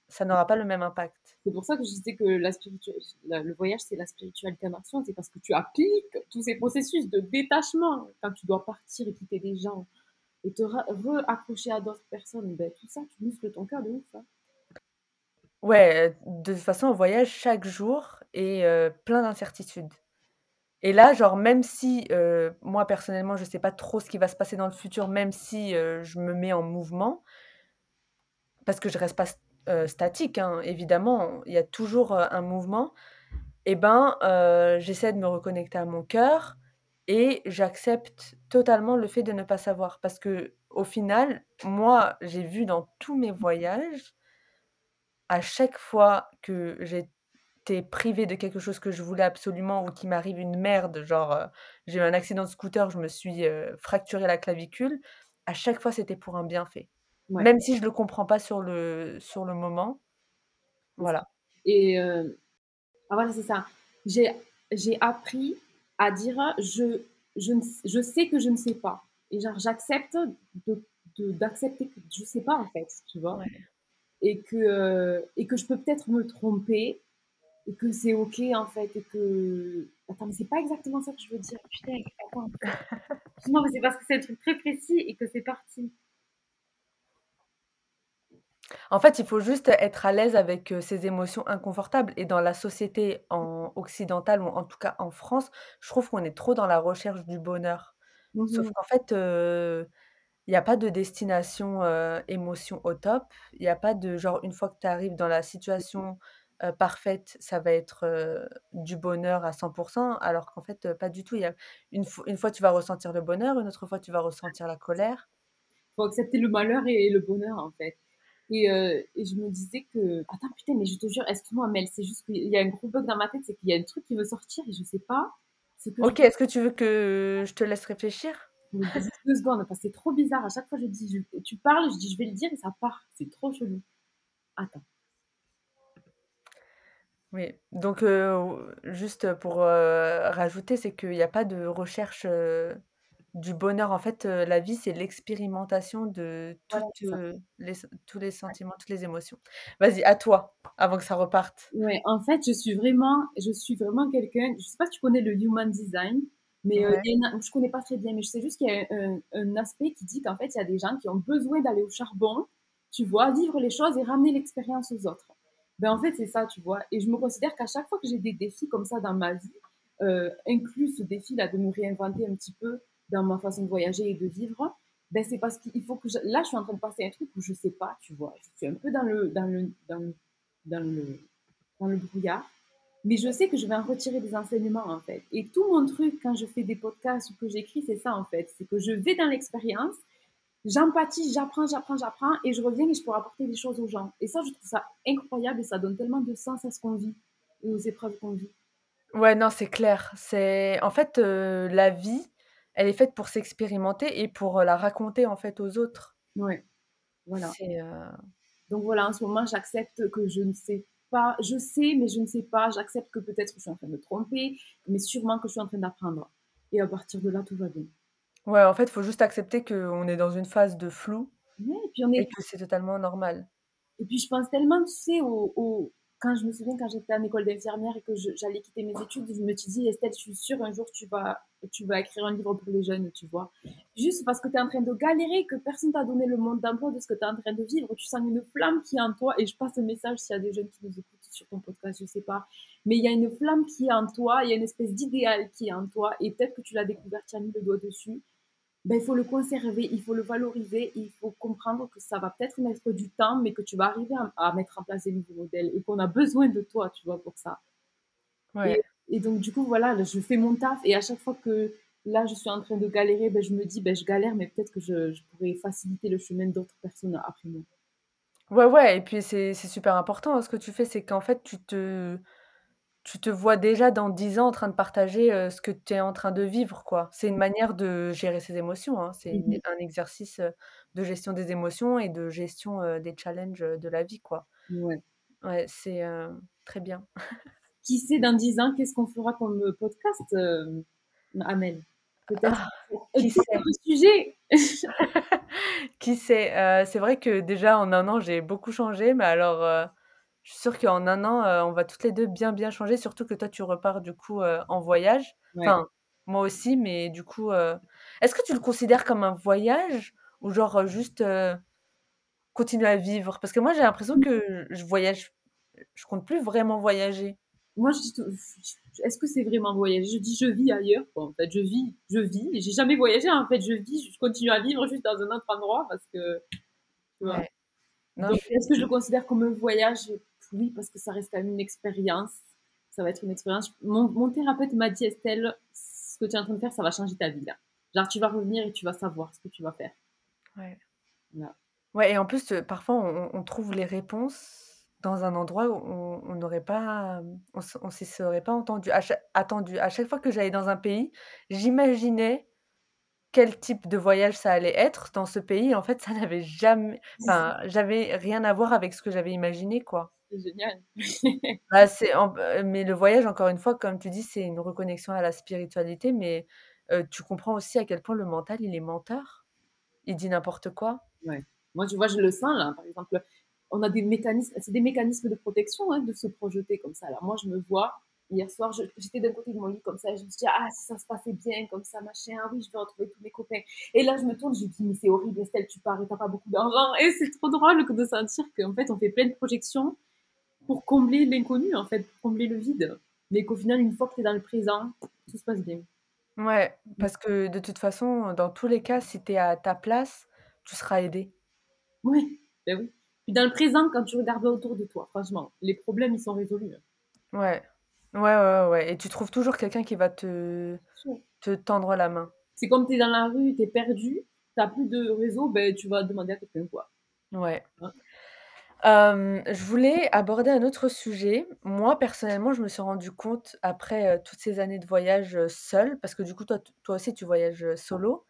ça n'aura pas le même impact. C'est pour ça que je disais que la spiritua la le voyage, c'est la spiritualité en action. C'est parce que tu appliques tous ces processus de détachement quand tu dois partir et quitter des gens et te re-accrocher à d'autres personnes. Beh, tout ça, tu muscles ton cœur de ouf, hein. Ouais, de toute façon, on voyage chaque jour et plein d'incertitudes. Et là, genre, même si, heu, moi personnellement, je sais pas trop ce qui va se passer dans le futur, même si, heu, je me mets en mouvement, parce que je reste pas heu, statique, hein, évidemment, il y a toujours, un mouvement. Et ben, heu, j'essaie de me reconnecter à mon cœur et j'accepte totalement le fait de ne pas savoir. Parce qu'au final, moi, j'ai vu dans tous mes voyages, à chaque fois que j'étais privée de quelque chose que je voulais absolument ou qu'il m'arrive une merde, genre, j'ai eu un accident de scooter, je me suis, fracturé la clavicule, à chaque fois, c'était pour un bienfait. Ouais, Même si je le comprends pas sur le sur le moment, voilà. Et ah voilà, c'est ça. J'ai j'ai appris à dire: «Je je ne je sais que je ne sais pas» et genre j'accepte de de d'accepter que je sais pas, en fait, tu vois? Ouais. Et que, et que je peux peut-être me tromper et que c'est OK, en fait et que attends, mais c'est pas exactement ça que je veux dire. Putain, attends. Non, mais c'est parce que c'est un truc très précis et que c'est parti. En fait, il faut juste être à l'aise avec, heu, ses émotions inconfortables et dans la société en occidentale ou en tout cas en France, je trouve qu'on est trop dans la recherche du bonheur. Mmh Sauf qu'en fait, heu, il y a pas de destination, heu, émotion au top. Il y a pas de genre une fois que tu arrives dans la situation, heu, parfaite, ça va être, heu, du bonheur à 100 alors qu'en fait, heu, pas du tout. Il y a une fois une fois tu vas ressentir le bonheur, une autre fois tu vas ressentir la colère. Faut accepter le malheur et le bonheur, en fait et heu et je me disais que attends, putain, mais je te jure, excuse-moi, Mel, c'est juste qu'il y a un gros bug dans ma tête, c'est qu'il y a un truc qui veut sortir et je sais pas ce que je OK, est-ce que tu veux que je te laisse réfléchir? Mais vas-y, 2 secondes, parce que c'est trop bizarre. À chaque fois, je dis je tu parles, je dis: «Je vais le dire» et ça part. C'est trop chelou. Attends. Oui, donc heu, juste pour, heu, rajouter, c'est qu'il y a pas de recherche, heu, du bonheur. En fait, heu, la vie, c'est l'expérimentation de Voilà, toutes, c'est ça. heu, les tous les Ouais. sentiments, toutes les émotions. Vas-y, à toi, avant que ça reparte. Ouais, en fait, je suis vraiment je suis vraiment quelqu'un je sais pas si tu connais le human design, mais heu, Ouais. il y a une je connais pas très bien, mais je sais juste qu'il y a un un aspect qui dit qu'en fait, il y a des gens qui ont besoin d'aller au charbon, tu vois? Vivre les choses et ramener l'expérience aux autres. Ben, en fait, c'est ça, tu vois? Et je me considère qu'à chaque fois que j'ai des défis comme ça dans ma vie, heu, inclus ce défi-là de me réinventer un petit peu dans ma façon de voyager et de vivre, ben, c'est parce qu'il faut que je là, je suis en train de passer un truc où je sais pas, tu vois? Je suis un peu dans le dans dans le dans le brouillard. Mais je sais que je vais en retirer des enseignements, en fait. Et tout mon truc, quand je fais des podcasts ou que j'écris, c'est ça, en fait. C'est que je vais dans l'expérience, j'empathise, j'apprends, j'apprends, j'apprends, et je reviens et je peux apporter des choses aux gens. Et ça, je trouve ça incroyable et ça donne tellement de sens à ce qu'on vit et aux épreuves qu'on vit. Ouais, non, c'est clair. C'est en fait, heu, la vie, elle est faite pour s'expérimenter et pour, heu, la raconter, en fait, aux autres. Ouais, voilà. Heu Donc voilà, en ce moment, j'accepte que je ne sais pas. Je sais, mais je ne sais pas. J'accepte que peut-être je suis en train de me tromper, mais sûrement que je suis en train d'apprendre. Et à partir de là, tout va bien. Ouais, en fait, il faut juste accepter qu'on est dans une phase de flou Ouais, et puis on et est que c'est totalement normal. Et puis je pense tellement, tu sais, au, au- quand je me souviens quand j'étais en école d'infirmière et que je- j'allais quitter mes études, je me suis dit, Estelle, je suis sûre, un jour tu vas, tu vas écrire un livre pour les jeunes, tu vois. Juste parce que tu es en train de galérer, que personne t'a donné le monde d'emploi de ce que tu es en train de vivre, tu sens une flamme qui est en toi, et je passe un message s'il y a des jeunes qui nous écoutent sur ton podcast, je sais pas. Mais il y a une flamme qui est en toi, il y a une espèce d'idéal qui est en toi, et peut-être que tu l'as découvert, tu as mis le doigt dessus, ben, il faut le conserver, il faut le valoriser, il faut comprendre que ça va peut-être mettre du temps, mais que tu vas arriver à, à mettre en place des nouveaux modèles et qu'on a besoin de toi, tu vois, pour ça. Ouais. Et, et donc, du coup, voilà, je fais mon taf et à chaque fois que là, je suis en train de galérer, ben, je me dis, ben, je galère, mais peut-être que je, je pourrais faciliter le chemin d'autres personnes après moi. Ouais, ouais et puis c'est c'est super important, hein, ce que tu fais, c'est qu'en fait, tu te tu te vois déjà dans 10 ans en train de partager, heu, ce que tu es en train de vivre, quoi. C'est une manière de gérer ses émotions, hein. C'est une Mhm. un exercice, heu, de gestion des émotions et de gestion, heu, des challenges, heu, de la vie, quoi. Ouais. Ouais, c'est, heu, très bien. Qui sait, dans 10 ans, qu'est-ce qu'on fera comme euh, podcast, euh, Amel? Peut-être Ah, qui sait? d'autres sujets. Qui sait? Heu, c'est vrai que déjà en un an, j'ai beaucoup changé, mais alors, heu, je suis sûre qu'en un an, heu, on va toutes les 2 bien, bien changer, surtout que toi, tu repars du coup, heu, en voyage. Ouais. Enfin, moi aussi, mais du coup, heu, est-ce que tu le considères comme un voyage ou genre, heu, juste, heu, continuer à vivre? Parce que moi, j'ai l'impression que je voyage je compte plus vraiment voyager. Moi, je je- est-ce que c'est vraiment voyager Je dis je vis ailleurs, quoi. En fait, je vis, je vis. J'ai jamais voyagé, en fait, je vis, je continue à vivre juste dans un autre endroit parce que, tu vois. Ouais. Non, Donc, je suis est-ce que je le considère comme un voyage? Oui, parce que ça reste quand même une expérience. Ça va être une expérience. Mon, mon thérapeute m'a dit, Estelle, ce que tu es en train de faire, ça va changer ta vie, là. Genre, tu vas revenir et tu vas savoir ce que tu vas faire. ouais. Ouais et en plus, heu, parfois on on trouve les réponses dans un endroit où on n'aurait pas, on on s'y serait pas entendu à attendu. À chaque fois que j'allais dans un pays, j'imaginais quel type de voyage ça allait être dans ce pays. En fait, ça n'avait jamais enfin, j'avais rien à voir avec ce que j'avais imaginé, quoi. C'est génial. Bah, c'est en heu, mais le voyage, encore une fois, comme tu dis, c'est une reconnexion à la spiritualité, mais heu, tu comprends aussi à quel point le mental, il est menteur. Il dit n'importe quoi. Ouais. Moi, tu vois, je le sens là. Par exemple, on a des mécanismes, c'est des mécanismes de protection hein, de se projeter comme ça. Là, moi, je me vois. Hier soir, je- j'étais d'un côté de mon lit comme ça, et je me suis dit, ah, si ça se passait bien, comme ça, machin, oui, je vais retrouver tous mes copains. Et là, je me tourne, je me dis, mais c'est horrible, Estelle, tu pars et t'as pas beaucoup d'argent. Et c'est trop drôle que de sentir qu'en fait, on fait plein de projections pour combler l'inconnu, en fait, pour combler le vide. Mais qu'au final, une fois que tu es dans le présent, tout se passe bien. Ouais, parce que de toute façon, dans tous les cas, si tu es à ta place, tu seras aidé. Oui, ben oui. Puis dans le présent, quand tu regardes autour de toi, franchement, les problèmes, ils sont résolus. Ouais. Ouais, ouais, ouais, ouais et tu trouves toujours quelqu'un qui va te te tendre la main. C'est comme tu es dans la rue, tu es perdu, tu plus de réseau, ben, tu vas demander à quelqu'un quoi. Ouais. Hein? Hem, je voulais aborder un autre sujet. Moi, personnellement, je me suis rendu compte après, heu, toutes ces années de voyage, heu, seule, parce que du coup, toi t toi aussi, tu voyages, heu, solo,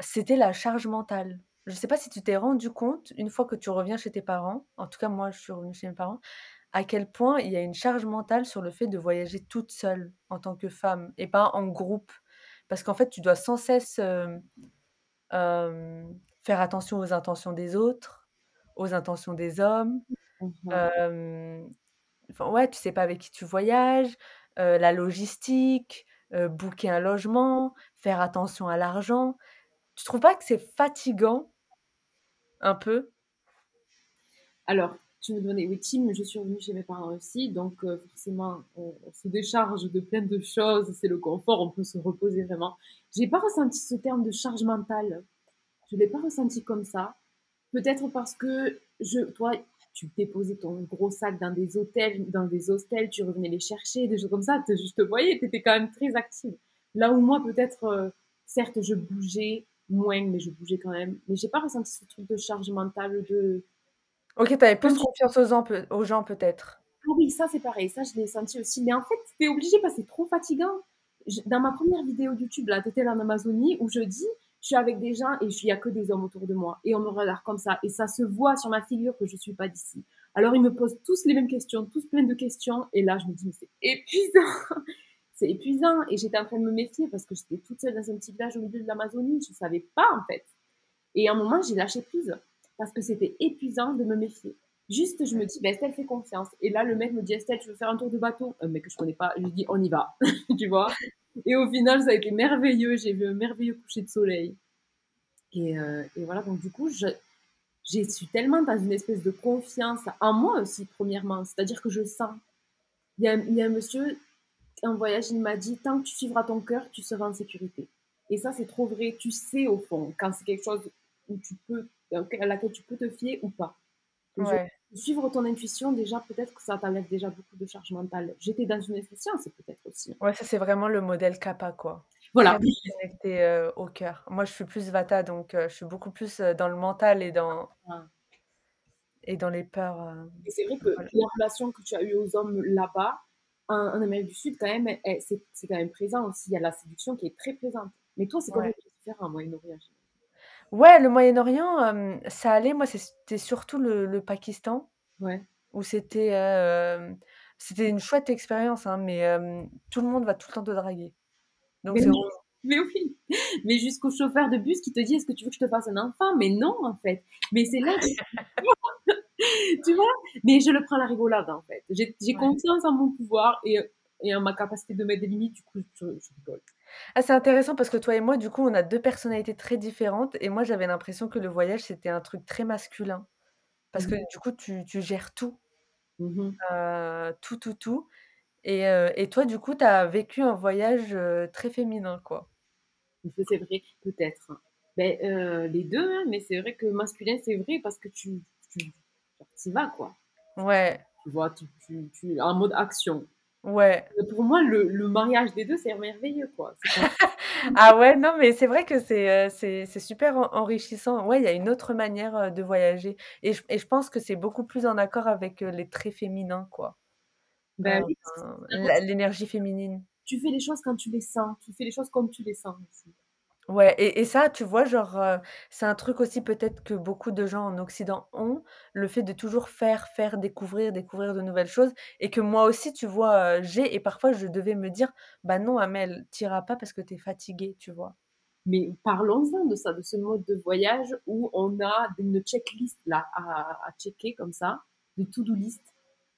c'était la charge mentale. Je sais pas si tu t'es rendu compte, une fois que tu reviens chez tes parents, en tout cas moi, je suis revenue chez mes parents, à quel point il y a une charge mentale sur le fait de voyager toute seule en tant que femme et pas en groupe. Parce qu'en fait, tu dois sans cesse, hem, hem, faire attention aux intentions des autres, aux intentions des hommes, hem, enfin, ouais, tu sais pas avec qui tu voyages, la logistique, heu, booker un logement, faire attention à l'argent. Tu trouves pas que c'est fatigant? Un peu? Alors, tu me demandais, oui, Tim, je suis revenue chez mes parents aussi, donc euh, forcément, on, on se décharge de plein de choses, c'est le confort, on peut se reposer vraiment. J'ai pas ressenti ce terme de charge mentale, je l'ai pas ressenti comme ça. Peut-être parce que je, toi, tu posé ton gros sac dans des hôtels, dans des hostels, tu revenais les chercher, des choses comme ça, te- je te voyais, tu étais quand même très active. Là où moi, peut-être, euh, certes, je bougeais moins, mais je bougeais quand même. Mais j'ai pas ressenti ce truc de charge mentale de OK, tu avais plus confiance aux gens aux gens peut-être? Ah oui, ça c'est pareil, ça je l'ai senti aussi. Mais en fait, t'es obligé parce que c'est trop fatigant. Je- dans ma première vidéo YouTube, là, t'étais en Amazonie, où je dis, je suis avec des gens et il n'y a que des hommes autour de moi. Et on me regarde comme ça. Et ça se voit sur ma figure que je suis pas d'ici. Alors ils me posent tous les mêmes questions, tous plein de questions. Et là, je me dis, mais c'est épuisant. c'est épuisant. Et j'étais en train de me méfier parce que j'étais toute seule dans un petit village au milieu de l'Amazonie. Je savais pas, en fait. Et à un moment, j'ai lâché prise parce que c'était épuisant de me méfier. Juste, je me dis, ben, Estelle fait confiance. Et là, le mec me dit, Estelle, tu veux faire un tour de bateau? Un mec que je connais pas. Je lui dis, on y va. tu vois? Et au final, ça a été merveilleux. J'ai vu un merveilleux coucher de soleil. Et, euh, voilà, donc du coup, je, j'ai suis tellement dans une espèce de confiance en moi aussi, premièrement. C'est-à-dire que je sens. Il y, a, un monsieur, en voyage, il m'a dit, tant que tu suivras ton cœur, tu seras en sécurité. Et ça, c'est trop vrai. Tu sais, au fond, quand c'est quelque chose où tu peux, à laquelle tu peux te fier ou pas. Je. Suivre ton intuition, déjà, peut-être que ça t'enlève déjà beaucoup de charge mentale. J'étais dans une science peut-être aussi. Ouais, ça, c'est vraiment le modèle Kappa, quoi. Voilà. Connecté, heu, au cœur. Moi, je suis plus Vata, donc heu, je suis beaucoup plus, heu, dans le mental et dans Ah. et dans les peurs, Et c'est vrai que voilà. la relation que tu as eue aux hommes là-bas, en en Amérique du Sud, quand même, c'est c'est quand même présent aussi. Il y a la séduction qui est très présente. Mais toi, c'est Ouais. complètement différent, Moyen-Orient, j'imagine. Ouais, le Moyen-Orient, hem, ça allait. Moi, c'est c'était surtout le le Pakistan Ouais. où c'était, hem, c'était une chouette expérience, hein, mais hem, tout le monde va tout le temps te draguer. Donc Mais c'est oui, relou. mais oui, mais jusqu'au chauffeur de bus qui te dit: «Est-ce que tu veux que je te fasse un enfant?» mais non, en fait. Mais c'est là que tu vois? Mais je le prends à la rigolade, en fait. J'ai j'ai Ouais. confiance en mon pouvoir et en ma capacité de mettre des limites, du coup, je je rigole. Ah, c'est intéressant parce que toi et moi, du coup, on a 2 personnalités très différentes et moi, j'avais l'impression que le voyage, c'était un truc très masculin. Parce Mmh que mh. du coup, tu tu gères tout, Mmh mh. heu, tout, tout, tout et heu et toi, du coup, tu as vécu un voyage, heu, très féminin, quoi. C'est vrai, peut-être. Beh, heu, les 2, hein, mais c'est vrai que masculin, c'est vrai parce que tu tu tu y vas, quoi. Ouais, Tu vois? Tu tu tu en mode action. Ouais. Heu, pour moi, le le mariage des 2, c'est merveilleux, quoi. C'est pas Ah ouais, non, mais c'est vrai que c'est, c'est super en enrichissant. Ouais, il y a une autre manière, heu, de voyager et je et je pense que c'est beaucoup plus en accord avec, les traits féminins, quoi. Bah, oui, parce que enfin, finalement, la l'énergie féminine. tu fais les choses quand tu les sens. Tu fais les choses comme tu les sens aussi. Ouais et et ça, tu vois, genre, heu, c'est un truc aussi peut-être que beaucoup de gens en Occident ont, le fait de toujours faire, faire, découvrir, découvrir de nouvelles choses et que moi aussi, tu vois, heu, j'ai et parfois je devais me dire: «Bah non Amel, tu iras pas parce que tu es fatiguée», tu vois? Mais parlons-en de ça, de ce mode de voyage où on a une checklist là à à checker comme ça, de to-do list.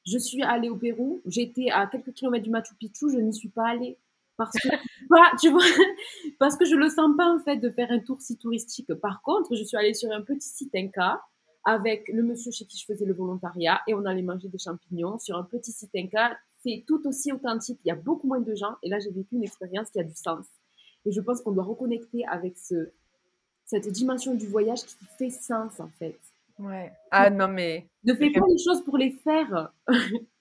Je suis allée au Pérou, j'étais à quelques kilomètres du Machu Picchu, je n'y suis pas allée parce que pas tu vois? Parce que je le sens pas en fait de faire un tour si touristique. Par contre, je suis allée sur un petit site Inca avec le monsieur chez qui je faisais le volontariat et on allait manger des champignons sur un petit site Inca. C'est tout aussi authentique, il y a beaucoup moins de gens et là j'ai vécu une expérience qui a du sens. Et je pense qu'on doit reconnecter avec ce, cette dimension du voyage qui fait sens, en fait. Ouais. Ah non mais Ne fais pas les choses pour les faire.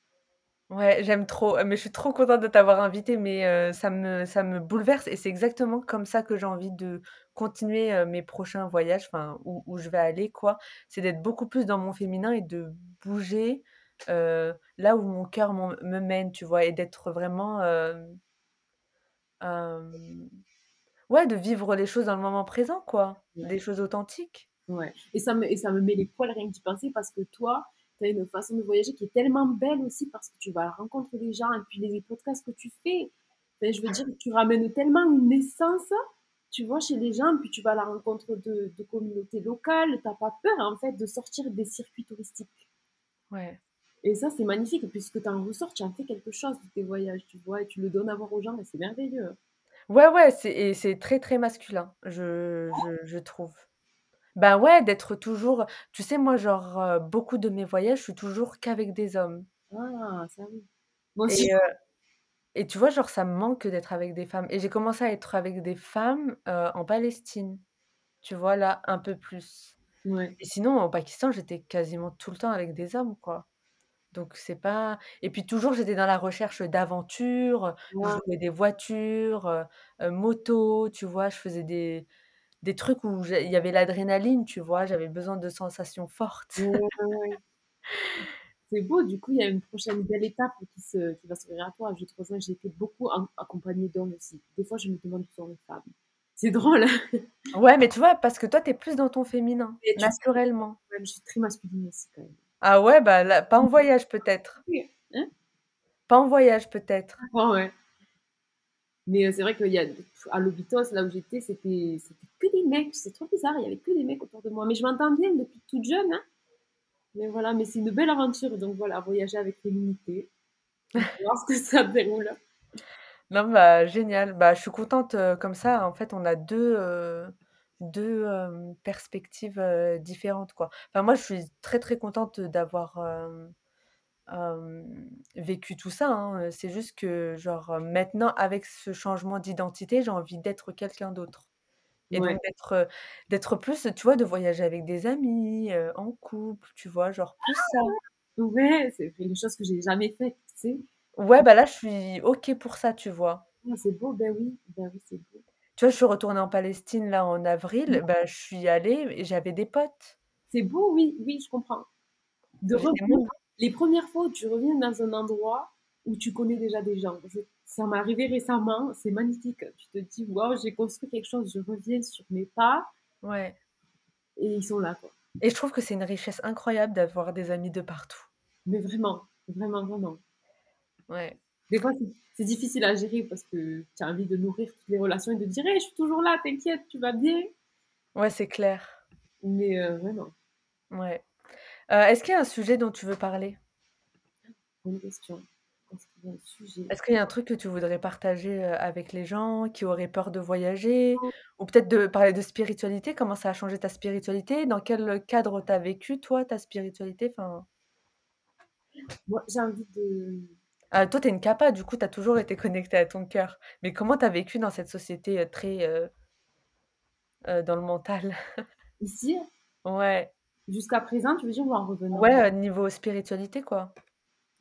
ouais, j'aime trop, mais je suis trop contente de t'avoir invitée, mais heu, ça me ça me bouleverse et c'est exactement comme ça que j'ai envie de continuer, heu, mes prochains voyages, enfin où où je vais aller quoi. C'est d'être beaucoup plus dans mon féminin et de bouger, heu, là où mon cœur m'en me mène, tu vois? Et d'être vraiment, hem, hem, ouais, de vivre les choses dans le moment présent quoi, Ouais, des choses authentiques. ouais. Et ça me, et ça me met les poils rien que d'y penser parce que toi, tu as une façon de voyager qui est tellement belle aussi parce que tu vas à la rencontre des gens et puis les podcasts que tu fais. Je veux dire, tu ramènes tellement une essence, tu vois, chez les gens, puis tu vas à la rencontre de, de communautés locales. T'as pas peur, en fait, de sortir des circuits touristiques. Ouais. Et ça, c'est magnifique, puisque tu en ressors, tu en fais quelque chose de tes voyages, tu vois, et tu le donnes à voir aux gens, et c'est merveilleux. Ouais, ouais, c'est et c'est très, très masculin, je je je trouve. Bah, ouais, d'être toujours tu sais, moi, genre, heu, beaucoup de mes voyages, je suis toujours qu'avec des hommes Ah, ça oui. Moi aussi. et heu et tu vois, genre, ça me manque d'être avec des femmes et j'ai commencé à être avec des femmes, heu, en Palestine, tu vois, là, un peu plus Ouais. et sinon, au Pakistan, j'étais quasiment tout le temps avec des hommes, quoi, donc c'est pas et puis toujours, j'étais dans la recherche d'aventures, je louais des voitures, heu heu, motos, tu vois? Je faisais des des trucs où il y avait l'adrénaline, tu vois? J'avais besoin de sensations fortes. ouais, ouais, ouais. C'est beau, du coup, il y a une prochaine belle étape qui se qui va s'ouvrir à toi. Je te rejoins, j'ai été beaucoup en accompagnée d'hommes aussi. Des fois, je me demande où sont les femmes. C'est drôle, hein? Ouais, mais tu vois, parce que toi, tu es plus dans ton féminin, Et tu sais, naturellement. ouais, je suis très masculine aussi, quand même. Ah ouais, bah, là pas en voyage peut-être. Oui. Hein? Pas en voyage peut-être. Ouais, ouais. Mais heu, c'est vrai qu'il y a à Lobitos, là où j'étais, c'était que des mecs, c'est trop bizarre, il y avait que des mecs autour de moi. Mais je m'entends bien depuis toute jeune, hein. Mais voilà, mais c'est une belle aventure, donc voilà, voyager avec féminité. Voir ce que ça déroule. Non, bah, génial. Bah, je suis contente, heu, comme ça, en fait, on a 2 heu, 2 hem, perspectives, différentes, quoi. Enfin, moi, je suis très, très contente d'avoir, hem vécu tout ça, hein, heu, c'est juste que genre, heu, maintenant avec ce changement d'identité, j'ai envie d'être quelqu'un d'autre et Ouais. d'être, heu, d'être plus, tu vois, de voyager avec des amis, heu, en couple, tu vois? Genre plus ça. Ouais, c'est quelque chose que j'ai jamais fait, tu sais? Ouais, bah, là, je suis OK pour ça, tu vois? Ah, c'est beau, ben oui, ben oui, c'est beau. Tu vois, je suis retournée en Palestine, là, en avril, bah, je suis allée et j'avais des potes. c'est beau, oui, oui, je comprends. De revenir les premières fois où tu reviens dans un endroit où tu connais déjà des gens. Je ça m'est arrivé récemment, c'est magnifique. Tu te dis: «Waouh, j'ai construit quelque chose, je reviens sur mes pas ouais et ils sont là, quoi». et je trouve que c'est une richesse incroyable d'avoir des amis de partout. Mais vraiment, vraiment, vraiment. Ouais. Des fois, c'est difficile à gérer parce que tu as envie de nourrir toutes les relations et de dire: «Hey, je suis toujours là, t'inquiète, tu vas bien». Ouais, c'est clair. Mais heu, vraiment, Ouais. Heu, est-ce qu'il y a un sujet dont tu veux parler? bonne question. Est-ce qu'il y a un sujet? Est-ce qu'il y a un truc que tu voudrais partager, heu, avec les gens qui auraient peur de voyager? Ou peut-être de parler de spiritualité, comment ça a changé ta spiritualité? Dans quel, cadre tu as vécu toi ta spiritualité? Enfin, Moi, j'ai envie de ah, toi tu es une Kappa, du coup tu as toujours été connectée à ton cœur. Mais comment tu as vécu dans cette société, heu, très, heu heu, dans le mental? ici, Ouais. Jusqu'à présent, tu veux dire ou en revenant? Ouais, heu, niveau spiritualité, quoi.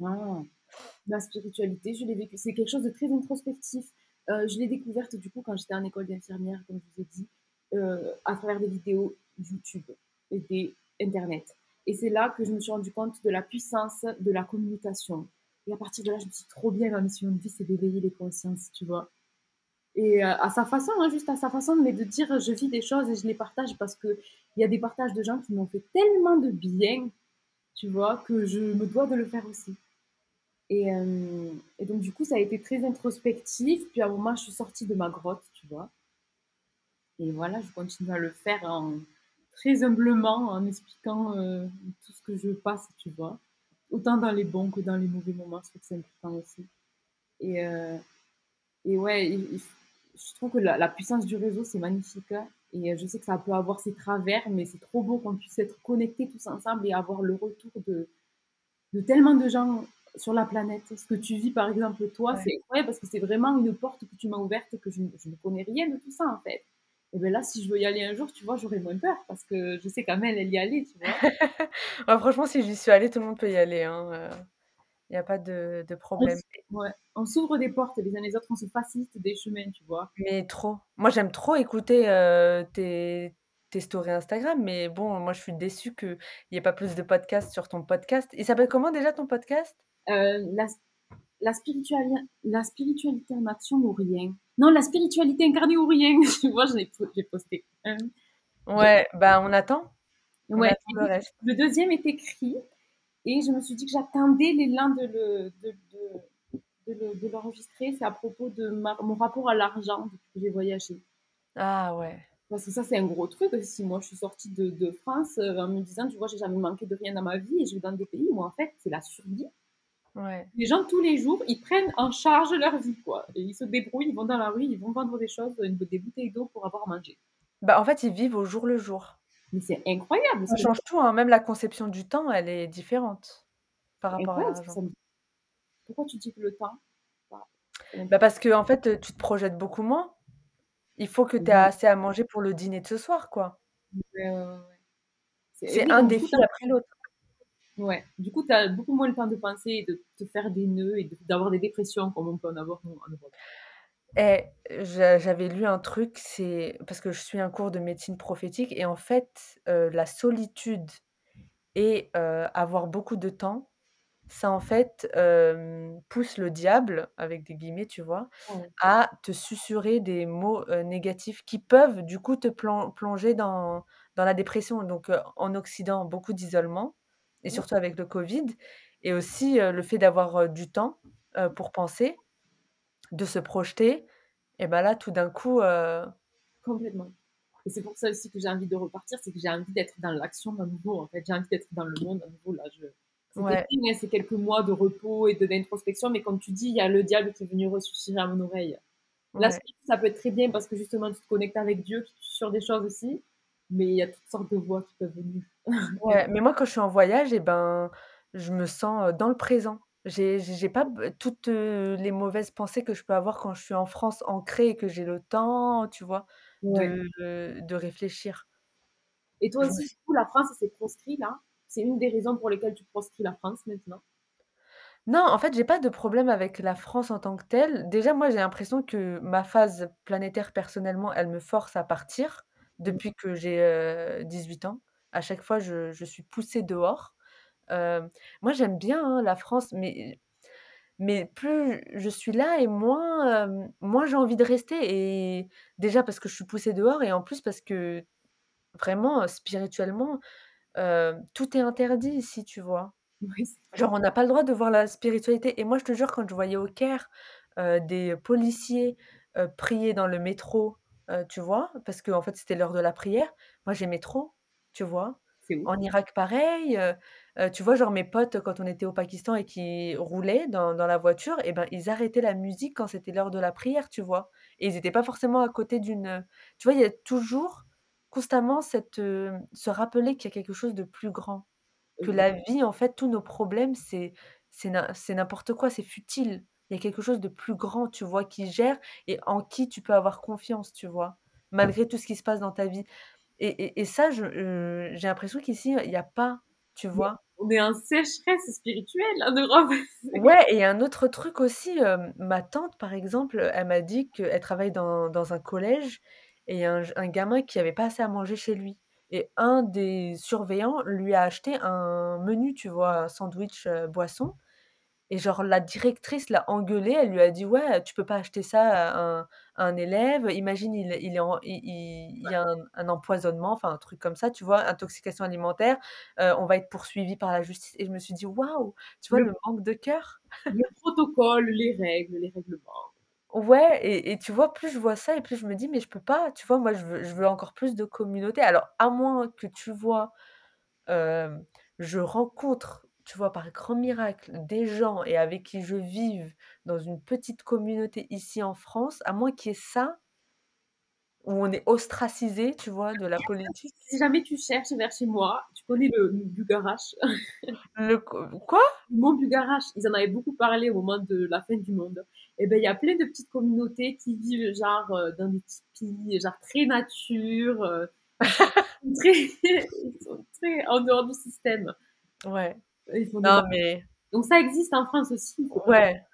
Ah, la spiritualité, je l'ai vécu c'est quelque chose de très introspectif. Heu, je l'ai découverte, du coup, quand j'étais en école d'infirmière, comme je vous ai dit, heu, à travers des vidéos YouTube et des internet et c'est là que je me suis rendu compte de la puissance de la communication et à partir de là, je me suis dit: «Trop bien, ma mission de vie, c'est d'éveiller les consciences», tu vois? Et heu, à sa façon, hein, juste à sa façon, mais de dire: «Je vis des choses et je les partage» parce qu'il y a des partages de gens qui m'ont fait tellement de bien, tu vois? Que je me dois de le faire aussi. Et, hem, et donc du coup, ça a été très introspectif. Puis à un moment, je suis sortie de ma grotte, tu vois? Et voilà, je continue à le faire très humblement, en expliquant, heu, tout ce que je passe, tu vois? Autant dans les bons que dans les mauvais moments, je trouve que c'est important aussi. Et ouais, il je trouve que la la puissance du réseau, c'est magnifique, hein et heu, je sais que ça peut avoir ses travers, mais c'est trop beau qu'on puisse être connectés tous ensemble et avoir le retour de de tellement de gens sur la planète. Ce que tu vis, par exemple, toi, Ouais. c'est incroyable parce que c'est vraiment une porte que tu m'as ouverte et que je ne je ne connais rien de tout ça, en fait. Et ben là, si je veux y aller un jour, tu vois, j'aurais moins peur parce que je sais qu'Amel, elle y allait, tu vois? Ouais, franchement, si j'y suis allée, tout le monde peut y aller, hein, il y a pas de de problème. on s'ouvre des portes les uns les autres, on se facilite des chemins, tu vois? Mais trop. Moi, j'aime trop écouter, heu, tes tes stories Instagram, mais bon, moi, je suis déçue qu'il y ait pas plus de podcasts sur ton podcast. Il s'appelle comment déjà ton podcast? Heu, la la spirituali la spiritualité en action ou rien? Non, la spiritualité incarnée ou rien, tu vois? J'en ai j'ai posté un, Ouais, bah, on attend, on ouais, attend le écoute, reste. le deuxième est écrit Et je me suis dit que j'attendais l'élan de le de de de le de l'enregistrer. C'est à propos de ma mon rapport à l'argent depuis que j'ai voyagé. Ah ouais, Parce que ça, c'est un gros truc aussi. Moi, je suis sortie de France, heu, en me disant: «Tu vois, j'ai jamais manqué de rien dans ma vie» et je vais dans des pays où en fait, c'est la survie. ouais. Les gens, tous les jours, ils prennent en charge leur vie, quoi et ils se débrouillent, ils vont dans la rue, ils vont vendre des choses, des bouteilles d'eau pour avoir à manger. Bah, en fait, ils vivent au jour le jour. Mais c'est incroyable Ça que change tout, hein, même la conception du temps, elle est différente par rapport à incroyable que l'argent. me pourquoi tu dis que le temps, bah, Bah, parce qu'en fait, heu, tu te projettes beaucoup moins. Il faut que tu aies Oui, assez à manger pour le dîner de ce soir, quoi. C'est oui, un coup, défi après l'autre. Ouais, du coup, tu as beaucoup moins le temps de penser et de te faire des nœuds et d'avoir des dépressions comme on peut en avoir en Europe. Et j'a j'avais lu un truc, c'est parce que je suis un cours de médecine prophétique et en fait, heu, la solitude et heu, avoir beaucoup de temps, ça en fait, hem, pousse le diable, avec des guillemets, tu vois? À te susurrer des mots, négatifs qui peuvent du coup te plon plonger dans dans la dépression. Donc, en Occident, beaucoup d'isolement et ouais, surtout avec le covid et aussi, le fait d'avoir, du temps, pour penser, de se projeter et bah, là, tout d'un coup, heu complètement. Et c'est pour ça aussi que j'ai envie de repartir, c'est que j'ai envie d'être dans l'action à nouveau, en fait. J'ai envie d'être dans le monde à nouveau, là, je ouais, hein, ces quelques mois de repos et de d'introspection, mais comme tu dis, il y a le diable qui est venu ressusciter à mon oreille. Ouais, solitude, ça peut être très bien parce que justement, tu te connectes avec Dieu, sur des choses aussi, mais il y a toutes sortes de voix qui peuvent venir. ouais, mais moi, quand je suis en voyage et ben, je me sens, heu, dans le présent. J'ai j'ai j'ai pas b toutes, heu, les mauvaises pensées que je peux avoir quand je suis en France ancrée et que j'ai le temps, tu vois, Ouais. de de réfléchir. Et toi Je me aussi, suis du coup, la France, elle s'est proscrit là? C'est une des raisons pour lesquelles tu proscris la France maintenant? non, en fait, j'ai pas de problème avec la France en tant que telle. Déjà, moi, j'ai l'impression que ma phase planétaire, personnellement, elle me force à partir Mmh. depuis que j'ai, heu, 18 ans. À chaque fois, je je suis poussée dehors. Moi, j'aime bien, hein, la France, mais mais plus je suis là et moins, hem, moins j'ai envie de rester et déjà parce que je suis poussée dehors et en plus parce que vraiment, heu, spirituellement, heu, tout est interdit ici, tu vois? Oui, c'est vrai. Genre, on n'a pas le droit de voir la spiritualité et moi, je te jure, quand je voyais au Caire, heu, des policiers, heu, prier dans le métro, heu, tu vois? Parce qu'en fait, c'était l'heure de la prière. Moi, j'aimais trop, tu vois? C'est ouf. En Irak, pareil, heu heu, tu vois, genre, mes potes, quand on était au Pakistan et qu'ils roulaient dans dans la voiture et ben, ils arrêtaient la musique quand c'était l'heure de la prière, tu vois? Et ils étaient pas forcément à côté d'une, tu vois, il y a toujours, constamment cette, heu, se rappeler qu'il y a quelque chose de plus grand. Que la vie, en fait, tous nos problèmes, c'est c'est n'im c'est n'importe quoi, c'est futile. Il y a quelque chose de plus grand, tu vois, qui gère et en qui tu peux avoir confiance, tu vois? Malgré tout ce qui se passe dans ta vie et et et ça, je, heu, j'ai l'impression qu'ici, il y a pas, tu Mais vois? On est en sécheresse spirituelle en Europe. Ouais et un autre truc aussi, hem, ma tante, par exemple, elle m'a dit qu'elle travaille dans dans un collège et il y a un gamin qui avait pas assez à manger chez lui et un des surveillants lui a acheté un menu, tu vois? Sandwich, heu, boisson et genre la directrice l'a engueulé, elle lui a dit: «Ouais, tu peux pas acheter ça à un à un élève. Imagine, il il est en il il il y a un un empoisonnement», enfin un truc comme ça, tu vois? «Intoxication alimentaire, heu, on va être poursuivis par la justice» et je me suis dit: «Waouh!» tu vois Le le manque de cœur? le protocole, les règles, les règlements. Ouais et et tu vois, plus je vois ça et plus je me dis: «Mais je peux pas», tu vois? Moi, je veux je veux encore plus de communauté. Alors à moins que tu vois, hem, je rencontre, tu vois, par grand miracle, des gens et avec qui je vive dans une petite communauté ici en France, à moins qu'il y ait ça, où on est ostracisé, tu vois, de la politique. Si jamais tu cherches vers chez moi, tu connais le Bugarache? Le quoi? Le mont Bugarache, ils en avaient beaucoup parlé au moment de la fin du monde. Et ben, il y a plein de petites communautés qui vivent genre, heu, dans des tipis, genre très nature, très ils sont très en dehors du système. Ouais. Ils font des Non mais Donc ça existe en France aussi, ouais,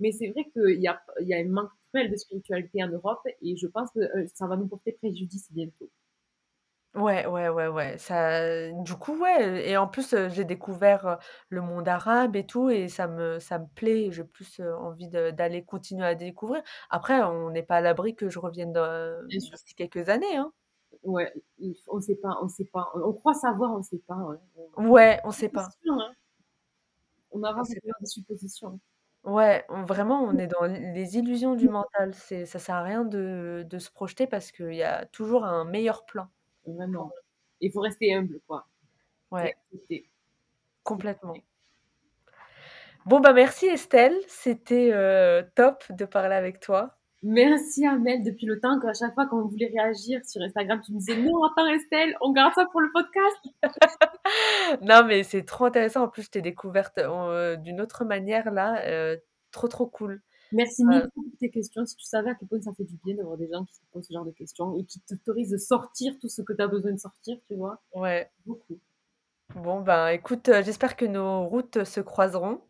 mais c'est vrai qu'il y a y a un manque cruel de spiritualité en Europe et je pense que, heu, ça va nous porter préjudice bientôt. ouais, ouais, ouais, ouais, ça du coup, ouais, et en plus, heu, j'ai découvert, heu, le monde arabe et tout et ça me ça me plaît. J'ai plus, envie de d'aller continuer à découvrir. Après, on n'est pas à l'abri que je revienne dans Bien sûr. d'ici quelques années, hein. Ouais, on sait pas on sait pas. On on croit savoir, on sait pas, ouais. On Ouais, on sait pas, hein. On avance pas. des suppositions. Ouais, on vraiment, on est dans les illusions du mental. C'est ça sert à rien de de se projeter parce qu'il y a toujours un meilleur plan Vraiment. Il faut rester humble, quoi Ouais, complètement. Bon, bah, merci Estelle, c'était, heu, top de parler avec toi. Merci Amel, depuis le temps qu'à chaque fois qu'on voulait réagir sur Instagram, tu me disais: «Non, attends Estelle, on garde ça pour le podcast». Non, mais c'est trop intéressant. En plus, je t'ai découverte, heu, d'une autre manière là, heu, trop, trop cool. Merci Heu, mille pour tes questions. Si tu savais à quel point ça fait du bien d'avoir des gens qui te posent ce genre de questions et qui t'autorisent de sortir tout ce que tu as besoin de sortir, tu vois? ouais. Beaucoup. Bon, ben, écoute, j'espère que nos routes se croiseront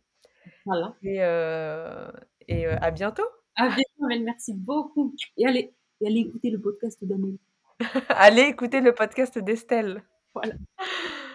Voilà. et à bientôt. Bientôt Amel, merci beaucoup et allez et allez écouter le podcast d'Amel. Allez écouter le podcast d'Estelle. Voilà.